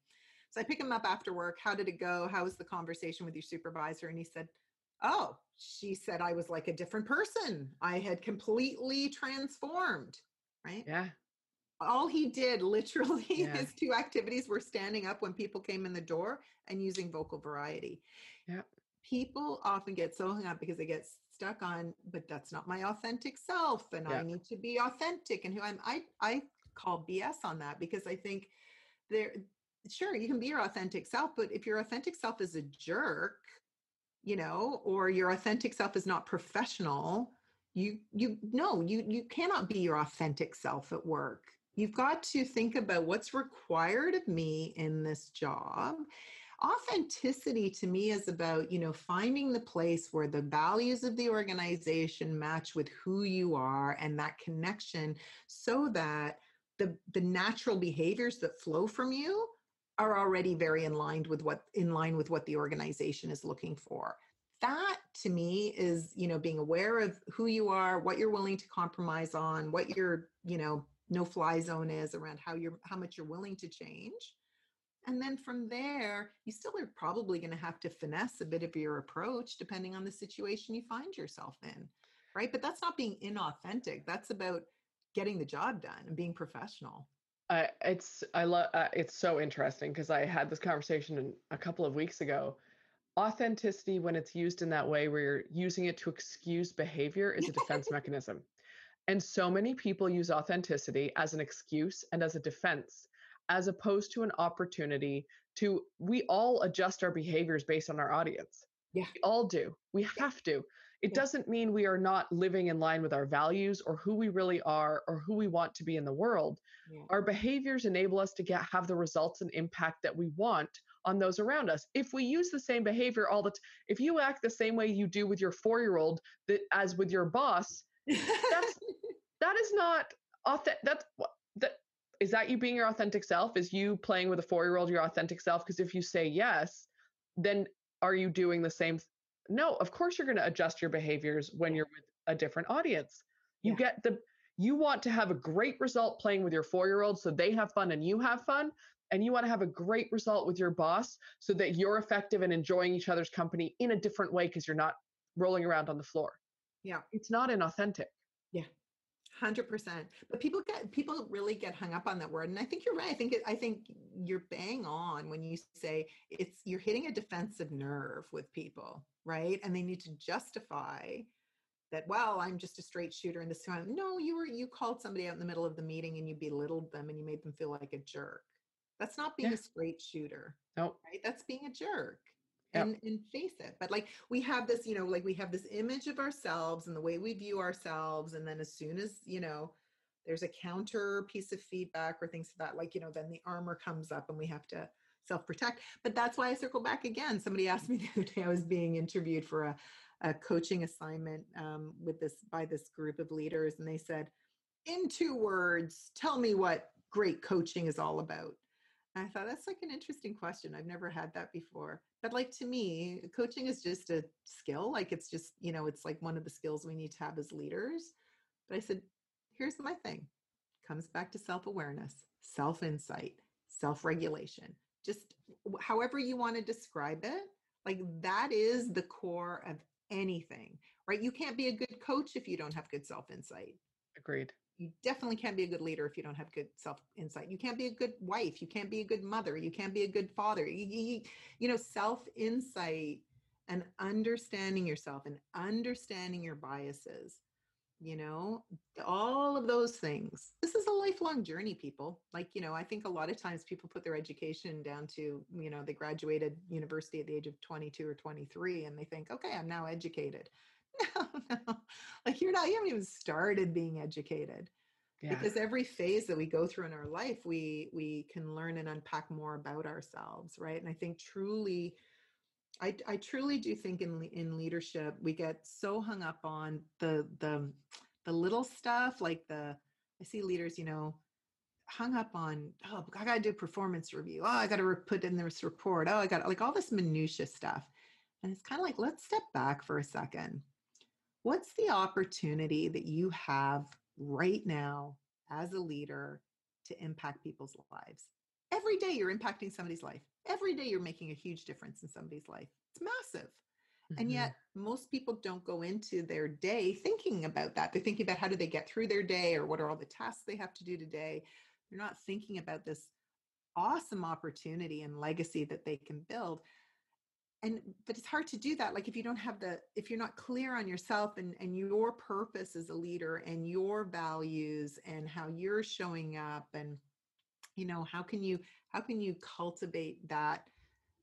So i pick him up after work how did it go? How was the conversation with your supervisor? And he said oh she said I was like a different person. I had completely transformed, right? Yeah. All he did literally yeah. his two activities were standing up when people came in the door and using vocal variety. Yeah. People often get so hung up because they get stuck on, but that's not my authentic self and yeah. I need to be authentic and who I'm I I call BS on that because I think there sure you can be your authentic self, but if your authentic self is a jerk, you know or your authentic self is not professional you you no you you cannot be your authentic self at work. You've got to think about what's required of me in this job. Authenticity to me is about you know finding the place where the values of the organization match with who you are and that connection so that the the natural behaviors that flow from you are already very in line with what in line with what the organization is looking for. That to me is you know being aware of who you are what you're willing to compromise on what your you know no fly zone is around how you're how much you're willing to change. And then from there you still are probably going to have to finesse a bit of your approach depending on the situation you find yourself in right? But that's not being inauthentic. That's about getting the job done and being professional uh, it's I love uh, it's so interesting because I had this conversation a couple of weeks ago. Authenticity, when it's used in that way, where you're using it to excuse behavior, is a defense mechanism. And so many people use authenticity as an excuse and as a defense, as opposed to an opportunity to. We all adjust our behaviors based on our audience. Yeah, we all do. We have to. It doesn't mean we are not living in line with our values or who we really are or who we want to be in the world. Yeah. Our behaviors enable us to get have the results and impact that we want on those around us. If we use the same behavior all the time, if you act the same way you do with your 4-year-old that as with your boss, that's that is not authentic that's that is that you being your authentic self? Is you playing with a 4-year-old your authentic self? Because if you say yes, then are you doing the same no, of course you're going to adjust your behaviors when you're with a different audience. You yeah. get the you want to have a great result playing with your 4-year-old so they have fun and you have fun and you want to have a great result with your boss so that you're effective and enjoying each other's company in a different way because you're not rolling around on the floor. Yeah. It's not inauthentic. Yeah. Hundred percent. But people get people really get hung up on that word, and I think you're right. I think it, I think you're bang on when you say it's you're hitting a defensive nerve with people, right? And they need to justify that. Well, I'm just a straight shooter in this time. No, you were you called somebody out in the middle of the meeting and you belittled them and you made them feel like a jerk. That's not being yeah. a straight shooter. No, nope. right? That's being a jerk and and face it but like we have this you know like we have this image of ourselves and the way we view ourselves and then as soon as you know there's a counter piece of feedback or things like that like you know then the armor comes up and we have to self-protect but that's why i circle back again somebody asked me the other day i was being interviewed for a, a coaching assignment um, with this by this group of leaders and they said in two words tell me what great coaching is all about I thought that's like an interesting question. I've never had that before. But like to me, coaching is just a skill. Like it's just, you know, it's like one of the skills we need to have as leaders. But I said, here's my thing. Comes back to self-awareness, self-insight, self-regulation. Just however you want to describe it, like that is the core of anything, right? You can't be a good coach if you don't have good self-insight. Agreed. You definitely can't be a good leader if you don't have good self insight you can't be a good wife. You can't be a good mother. You can't be a good father. You, you, you know self insight and understanding yourself and understanding your biases you know all of those things this is a lifelong journey people like you know i think a lot of times people put their education down to you know they graduated university at the age of 22 or 23 and they think okay i'm now educated no, no. Like you're not, you haven't even started being educated. Yeah. Because every phase that we go through in our life, we we can learn and unpack more about ourselves, right? And I think truly, I I truly do think in in leadership we get so hung up on the the the little stuff, like the I see leaders, you know, hung up on oh I got to do performance review, oh I got to re- put in this report, oh I got like all this minutia stuff, and it's kind of like let's step back for a second. What's the opportunity that you have right now as a leader to impact people's lives? Every day you're impacting somebody's life. Every day you're making a huge difference in somebody's life. It's massive. Mm-hmm. And yet most people don't go into their day thinking about that. They're thinking about how do they get through their day or what are all the tasks they have to do today. They're not thinking about this awesome opportunity and legacy that they can build and but it's hard to do that like if you don't have the if you're not clear on yourself and and your purpose as a leader and your values and how you're showing up and you know how can you how can you cultivate that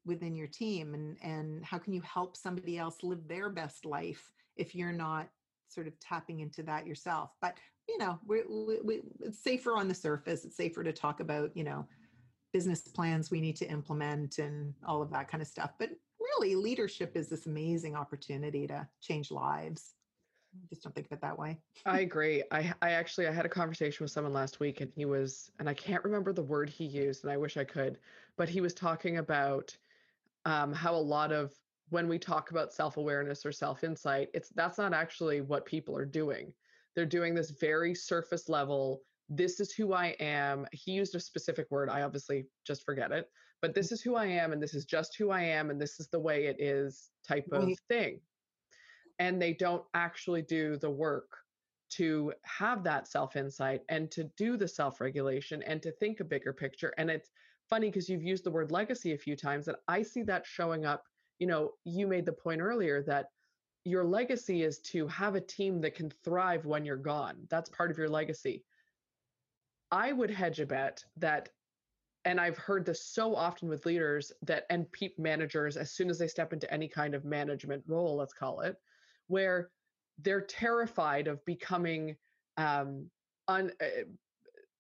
within your team? And and how can you help somebody else live their best life if you're not sort of tapping into that yourself? But you know we, we, it's safer on the surface. It's safer to talk about you know business plans we need to implement and all of that kind of stuff. But really leadership is this amazing opportunity to change lives just don't think of it that way. I agree. I i actually i had a conversation with someone last week and he was and i can't remember the word he used and i wish i could but he was talking about um, how a lot of when we talk about self-awareness or self-insight it's that's not actually what people are doing. They're doing this very surface level this is who i am. He used a specific word i obviously just forget it but this is who I am and this is just who I am and this is the way it is type of thing. And they don't actually do the work to have that self insight and to do the self regulation and to think a bigger picture. And it's funny because you've used the word legacy a few times, and I see that showing up. You know, you made the point earlier that your legacy is to have a team that can thrive when you're gone. That's part of your legacy. I would hedge a bet that and I've heard this so often with leaders that and peep managers as soon as they step into any kind of management role, let's call it, where they're terrified of becoming um, un, uh,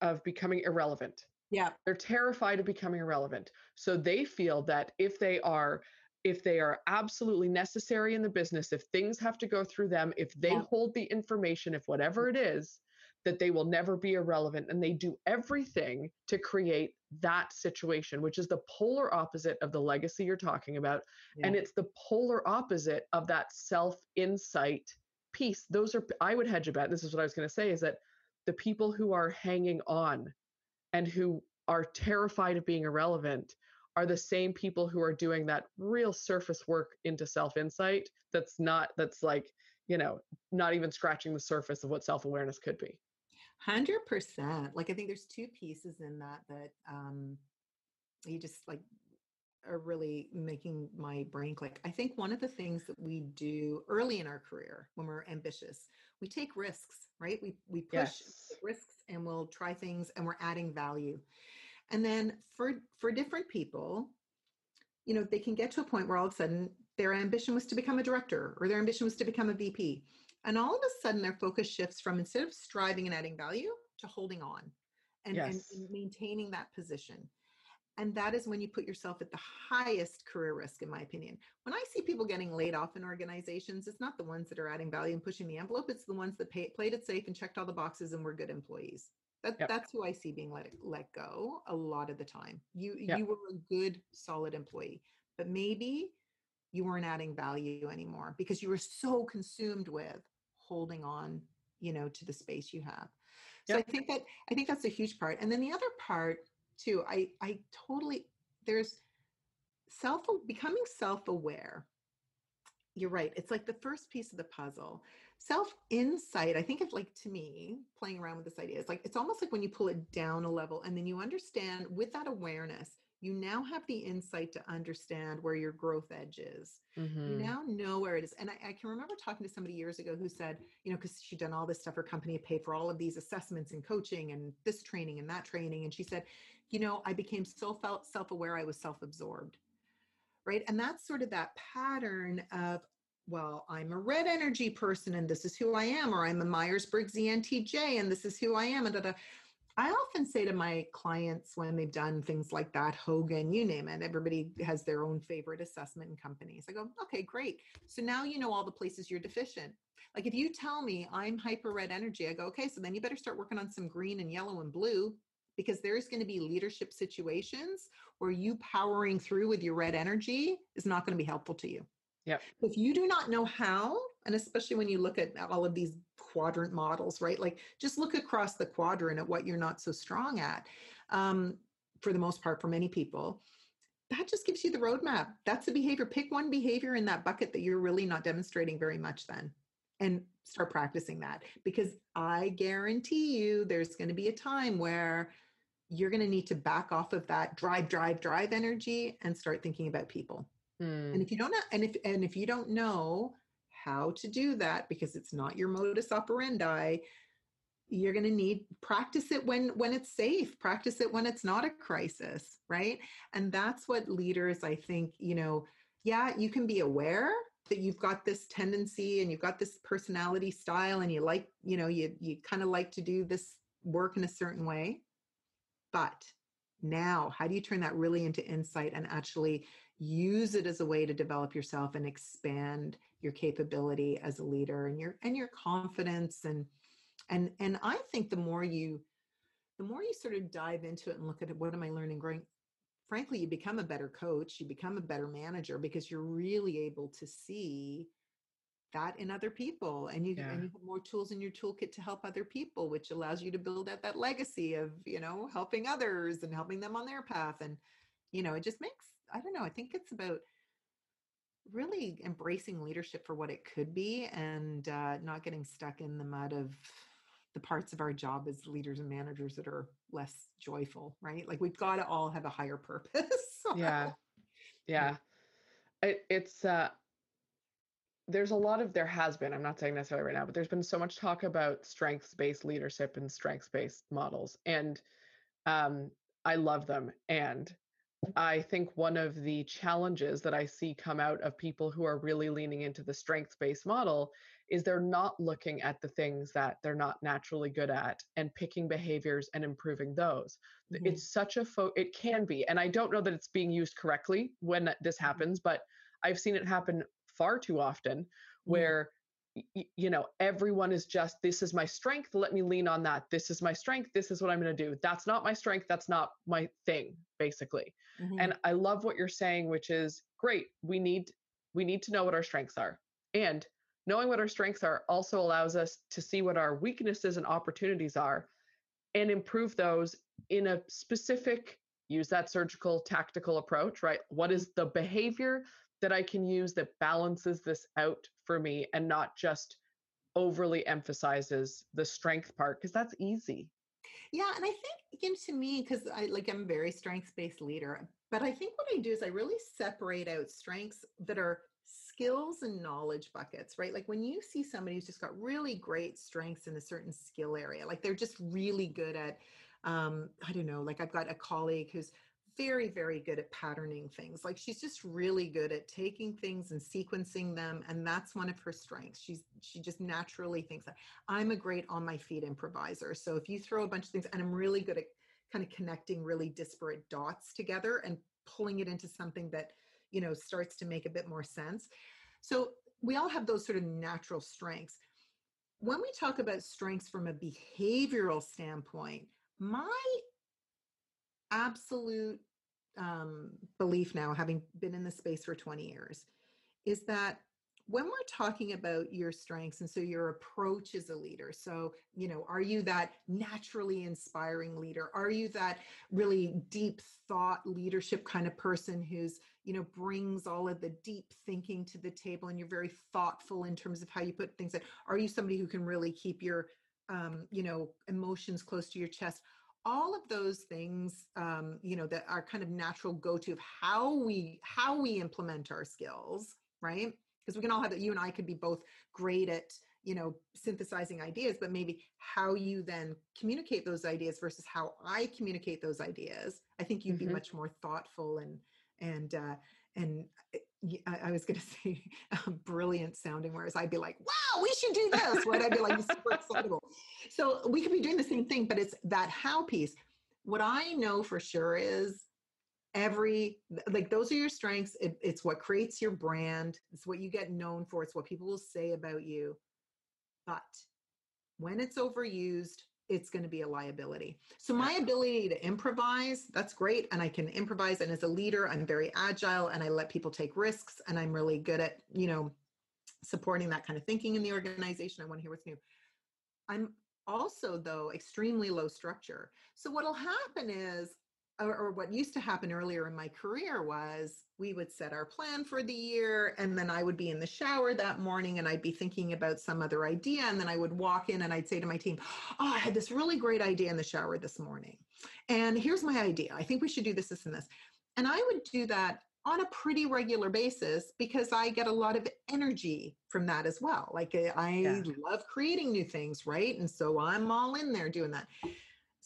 of becoming irrelevant. Yeah, they're terrified of becoming irrelevant. So they feel that if they are if they are absolutely necessary in the business, if things have to go through them, if they yeah. hold the information, if whatever it is, that they will never be irrelevant and they do everything to create that situation which is the polar opposite of the legacy you're talking about yeah. and it's the polar opposite of that self insight piece those are i would hedge a bet this is what i was going to say is that the people who are hanging on and who are terrified of being irrelevant are the same people who are doing that real surface work into self insight that's not that's like you know not even scratching the surface of what self awareness could be 100% like i think there's two pieces in that that um you just like are really making my brain click. I think one of the things that we do early in our career when we're ambitious, we take risks, right? We we push Yes. risks and we'll try things and we're adding value. And then for for different people, you know, they can get to a point where all of a sudden their ambition was to become a director or their ambition was to become a VP. And all of a sudden their focus shifts from instead of striving and adding value to holding on and, and, and maintaining that position. And that is when you put yourself at the highest career risk in my opinion. When i see people getting laid off in organizations it's not the ones that are adding value and pushing the envelope it's the ones that pay, played it safe and checked all the boxes and were good employees. That, Yep. that's who i see being let let go a lot of the time. You Yep. you were a good solid employee but maybe you weren't adding value anymore because you were so consumed with holding on you know to the space you have. So Yep. i think that i think that's a huge part. And then the other part too i i totally there's self becoming self-aware. You're right it's like the first piece of the puzzle. Self insight i think of like to me playing around with this idea it's like it's almost like when you pull it down a level and then you understand with that awareness you now have the insight to understand where your growth edge is you Mhm. now know where it is. And I, I can remember talking to somebody years ago who said, you know, because she'd done all this stuff, her company had paid for all of these assessments and coaching and this training and that training. And she said, you know, I became so felt self-aware, I was self-absorbed. Right. And that's sort of that pattern of, well, I'm a red energy person and this is who I am, or I'm a Myers-Briggs ENTJ and this is who I am. And da, da. I often say to my clients when they've done things like that, Hogan, you name it, everybody has their own favorite assessment in companies. I go, okay, great. So now you know all the places you're deficient. Like if you tell me I'm hyper red energy, I go, okay, so then you better start working on some green and yellow and blue because there's going to be leadership situations where you powering through with your red energy is not going to be helpful to you. Yeah. If you do not know how, and especially when you look at all of these quadrant models, right? Like just look across the quadrant at what you're not so strong at. Um, for the most part, for many people, that just gives you the roadmap. That's the behavior. Pick one behavior in that bucket that you're really not demonstrating very much then and start practicing that because I guarantee you there's going to be a time where you're going to need to back off of that drive, drive, drive energy and start thinking about people. Mm. And if you don't know, and if and if you don't know how to do that because it's not your modus operandi, you're going to need practice it when when it's safe, practice it when it's not a crisis, right? And that's what leaders I think, you know, yeah, you can be aware that you've got this tendency and you've got this personality style and you like, you know, you you kind of like to do this work in a certain way. But now, how do you turn that really into insight and actually use it as a way to develop yourself and expand your capability as a leader and your and your confidence and and and I think the more you the more you sort of dive into it and look at it, what am I learning, growing, frankly, you become a better coach, you become a better manager because you're really able to see that in other people and you Yeah. and you have more tools in your toolkit to help other people which allows you to build out that legacy of you know helping others and helping them on their path and you know it just makes i don't know i think it's about really embracing leadership for what it could be and uh, not getting stuck in the mud of the parts of our job as leaders and managers that are less joyful right? Like we've got to all have a higher purpose yeah. Yeah. It, it's uh there's a lot of there has been i'm not saying necessarily right now but there's been so much talk about strengths based leadership and strengths based models and um i love them and i think one of the challenges that i see come out of people who are really leaning into the strengths based model is they're not looking at the things that they're not naturally good at and picking behaviors and improving those. Th- Mhm. it's such a fo- it can be and i don't know that it's being used correctly when this happens but i've seen it happen far too often where y- y- you know everyone is just this is my strength let me lean on that. This is my strength this is what i'm going to do. That's not my strength that's not my thing basically. Mhm. and i love what you're saying which is great we need we need to know what our strengths are. And knowing what our strengths are also allows us to see what our weaknesses and opportunities are and improve those in a specific use that surgical tactical approach right? What is the behavior that i can use that balances this out for me and not just overly emphasizes the strength part because that's easy. Yeah, and I think again to me, because I like I'm a very strengths-based leader, but I think what I do is I really separate out strengths that are skills and knowledge buckets, right? Like when you see somebody who's just got really great strengths in a certain skill area, like they're just really good at um, I don't know, like I've got a colleague who's very very good at patterning things. Like she's just really good at taking things and sequencing them and that's one of her strengths. She's she just naturally thinks that i'm a great on my feet improviser. So if you throw a bunch of things and i'm really good at kind of connecting really disparate dots together and pulling it into something that you know starts to make a bit more sense. So we all have those sort of natural strengths. When we talk about strengths from a behavioral standpoint my absolute um, belief now, having been in the space for 20 years, is that when we're talking about your strengths and so your approach as a leader so you know are you that naturally inspiring leader? Are you that really deep thought leadership kind of person who's you know brings all of the deep thinking to the table and you're very thoughtful in terms of how you put things in? Are you somebody who can really keep your um, you know emotions close to your chest all of those things um, you know that are kind of natural go-to of how we how we implement our skills right because we can all have that you and i could be both great at you know synthesizing ideas but maybe how you then communicate those ideas versus how i communicate those ideas i think you'd mm-hmm. be much more thoughtful and and uh and eh, I, was going to say um, brilliant sounding, whereas I'd be like, wow, we should do this. Right? I'd be like super excitable. So we could be doing the same thing, but it's that how piece. What I know for sure is every like those are your strengths it, it's what creates your brand it's what you get known for it's what people will say about you but when it's overused it's going to be a liability. So my ability to improvise, that's great. And I can improvise. And as a leader, I'm very agile and I let people take risks. And I'm really good at, you know, supporting that kind of thinking in the organization. I want to hear what's new. I'm also, though, extremely low structure. So what'll happen is or, or, what used to happen earlier in my career was we would set our plan for the year and then I would be in the shower that morning and I'd be thinking about some other idea and then I would walk in and I'd say to my team, "Oh, I had this really great idea in the shower this morning. And here's my idea. I think we should do this this and this." And I would do that on a pretty regular basis because I get a lot of energy from that as well. Like eh, I yeah. love creating new things, right? And so I'm all in there doing that.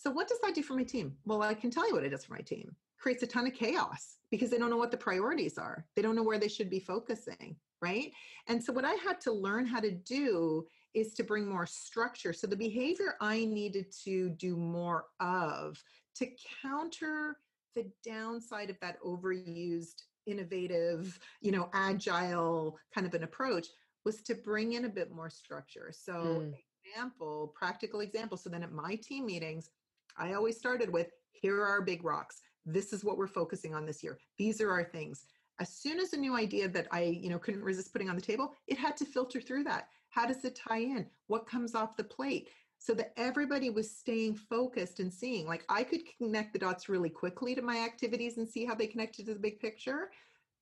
So, what does that do for my team? Well, I can tell you what it does for my team. creates a ton of chaos because they don't know what the priorities are. They don't know where they should be focusing, right? And so, what I had to learn how to do is to bring more structure. So, the behavior I needed to do more of to counter the downside of that overused, innovative, you know, agile kind of an approach was to bring in a bit more structure. So, mm. example, practical example. So, then at my team meetings, I always started with here are our big rocks. This is what we're focusing on this year. These are our things. As soon as a new idea that I, you know, couldn't resist putting on the table, it had to filter through that. How does it tie in? What comes off the plate? So that everybody was staying focused and seeing. Like I could connect the dots really quickly to my activities and see how they connected to the big picture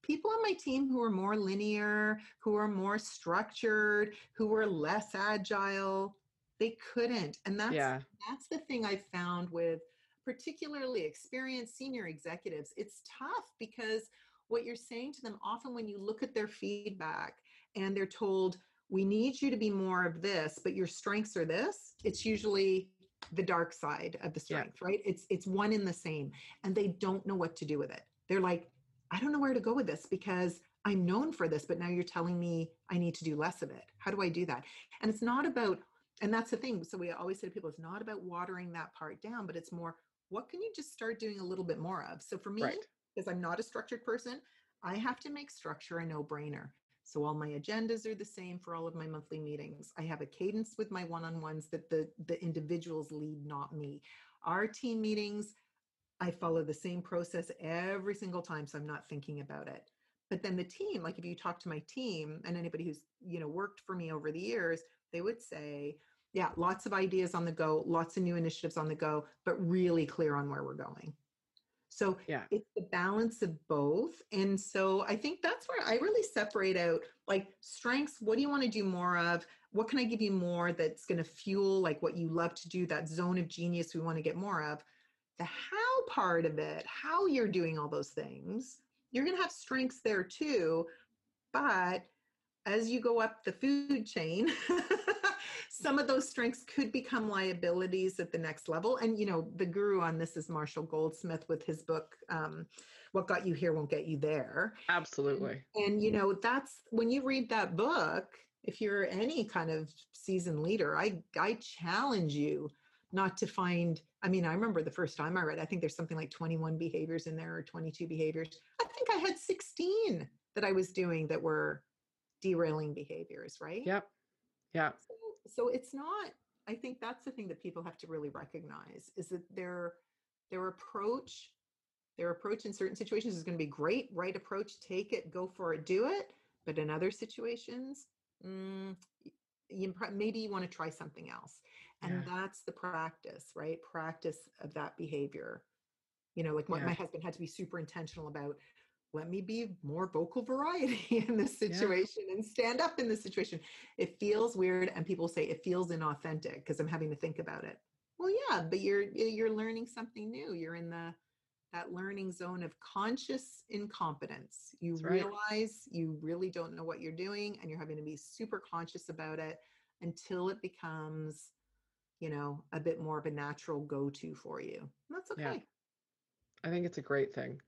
people on my team who are more linear, who are more structured, who were less agile, they couldn't and that's yeah. that's the thing i found with particularly experienced senior executives it's tough because what you're saying to them often when you look at their feedback and they're told we need you to be more of this but your strengths are this it's usually the dark side of the strength yeah. right it's it's one in the same and they don't know what to do with it they're like i don't know where to go with this because i'm known for this but now you're telling me i need to do less of it how do i do that and it's not about and that's the thing so we always say to people it's not about watering that part down but it's more what can you just start doing a little bit more of? So for me right. because i'm not a structured person i have to make structure a no-brainer. So all my agendas are the same for all of my monthly meetings. I have a cadence with my one-on-ones that the the individuals lead not me. Our team meetings i follow the same process every single time so i'm not thinking about it. But then the team like if you talk to my team and anybody who's you know worked for me over the years they would say, yeah, lots of ideas on the go, lots of new initiatives on the go, but really clear on where we're going. So yeah. it's the balance of both. And so I think that's where I really separate out like strengths. What do you want to do more of? what can I give you more that's going to fuel like what you love to do, that zone of genius we want to get more of? The how part of it, how you're doing all those things, you're going to have strengths there too. But as you go up the food chain, some of those strengths could become liabilities at the next level. And, you know, the guru on this is Marshall Goldsmith with his book, um, What Got You Here Won't Get You There. Absolutely. And, and, you know, that's when you read that book, if you're any kind of seasoned leader, I, I challenge you not to find i mean i remember the first time i read i think there's something like 21 behaviors in there or 22 behaviors i think i had 16 that i was doing that were derailing behaviors right? Yep. Yeah. So, so it's not i think that's the thing that people have to really recognize is that their their approach their approach in certain situations is going to be great right approach take it go for it do it. But in other situations mm, you, maybe you want to try something else. And yeah. that's the practice right? Practice of that behavior. You know like what yeah. my husband had to be super intentional about let me be more vocal variety in this situation yeah. and stand up in this situation it feels weird and people say it feels inauthentic because i'm having to think about it well yeah but you're you're learning something new you're in the that learning zone of conscious incompetence you That's realize right. you really don't know what you're doing and you're having to be super conscious about it until it becomes you know, a bit more of a natural go to for you. That's okay. Yeah. I think it's a great thing.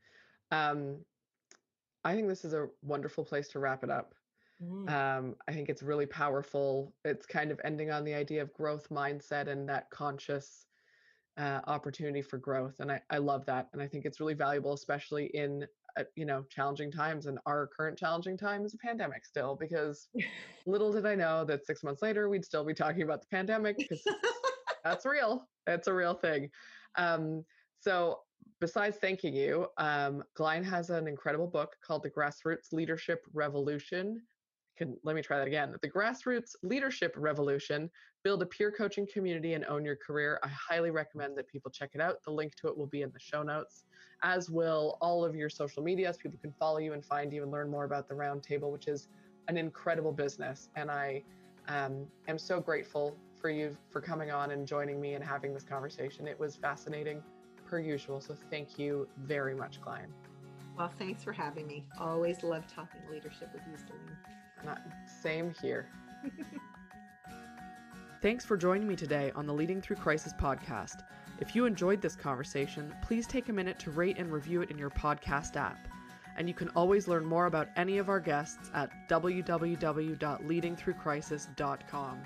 Um, I think this is a wonderful place to wrap it up. Mm. Um, I think it's really powerful. It's kind of ending on the idea of growth mindset and that conscious uh, opportunity for growth. And I, I love that. And I think it's really valuable, especially in uh, you know challenging times and our current challenging time is a pandemic still because little did i know that six months later we'd still be talking about the pandemic because that's real it's a real thing um, so besides thanking you um, Glain has an incredible book called the grassroots leadership revolution can let me try that again the grassroots leadership revolution build a peer coaching community and own your career i highly recommend that people check it out the link to it will be in the show notes as will all of your social medias. People can follow you and find you and learn more about the Roundtable, which is an incredible business. And I um, am so grateful for you for coming on and joining me and having this conversation. It was fascinating, per usual. So thank you very much, Glain. Well, thanks for having me. Always love talking leadership with you, Celine. Same here. Thanks for joining me today on the Leading Through Crisis podcast. If you enjoyed this conversation, please take a minute to rate and review it in your podcast app. And you can always learn more about any of our guests at www.leadingthroughcrisis.com.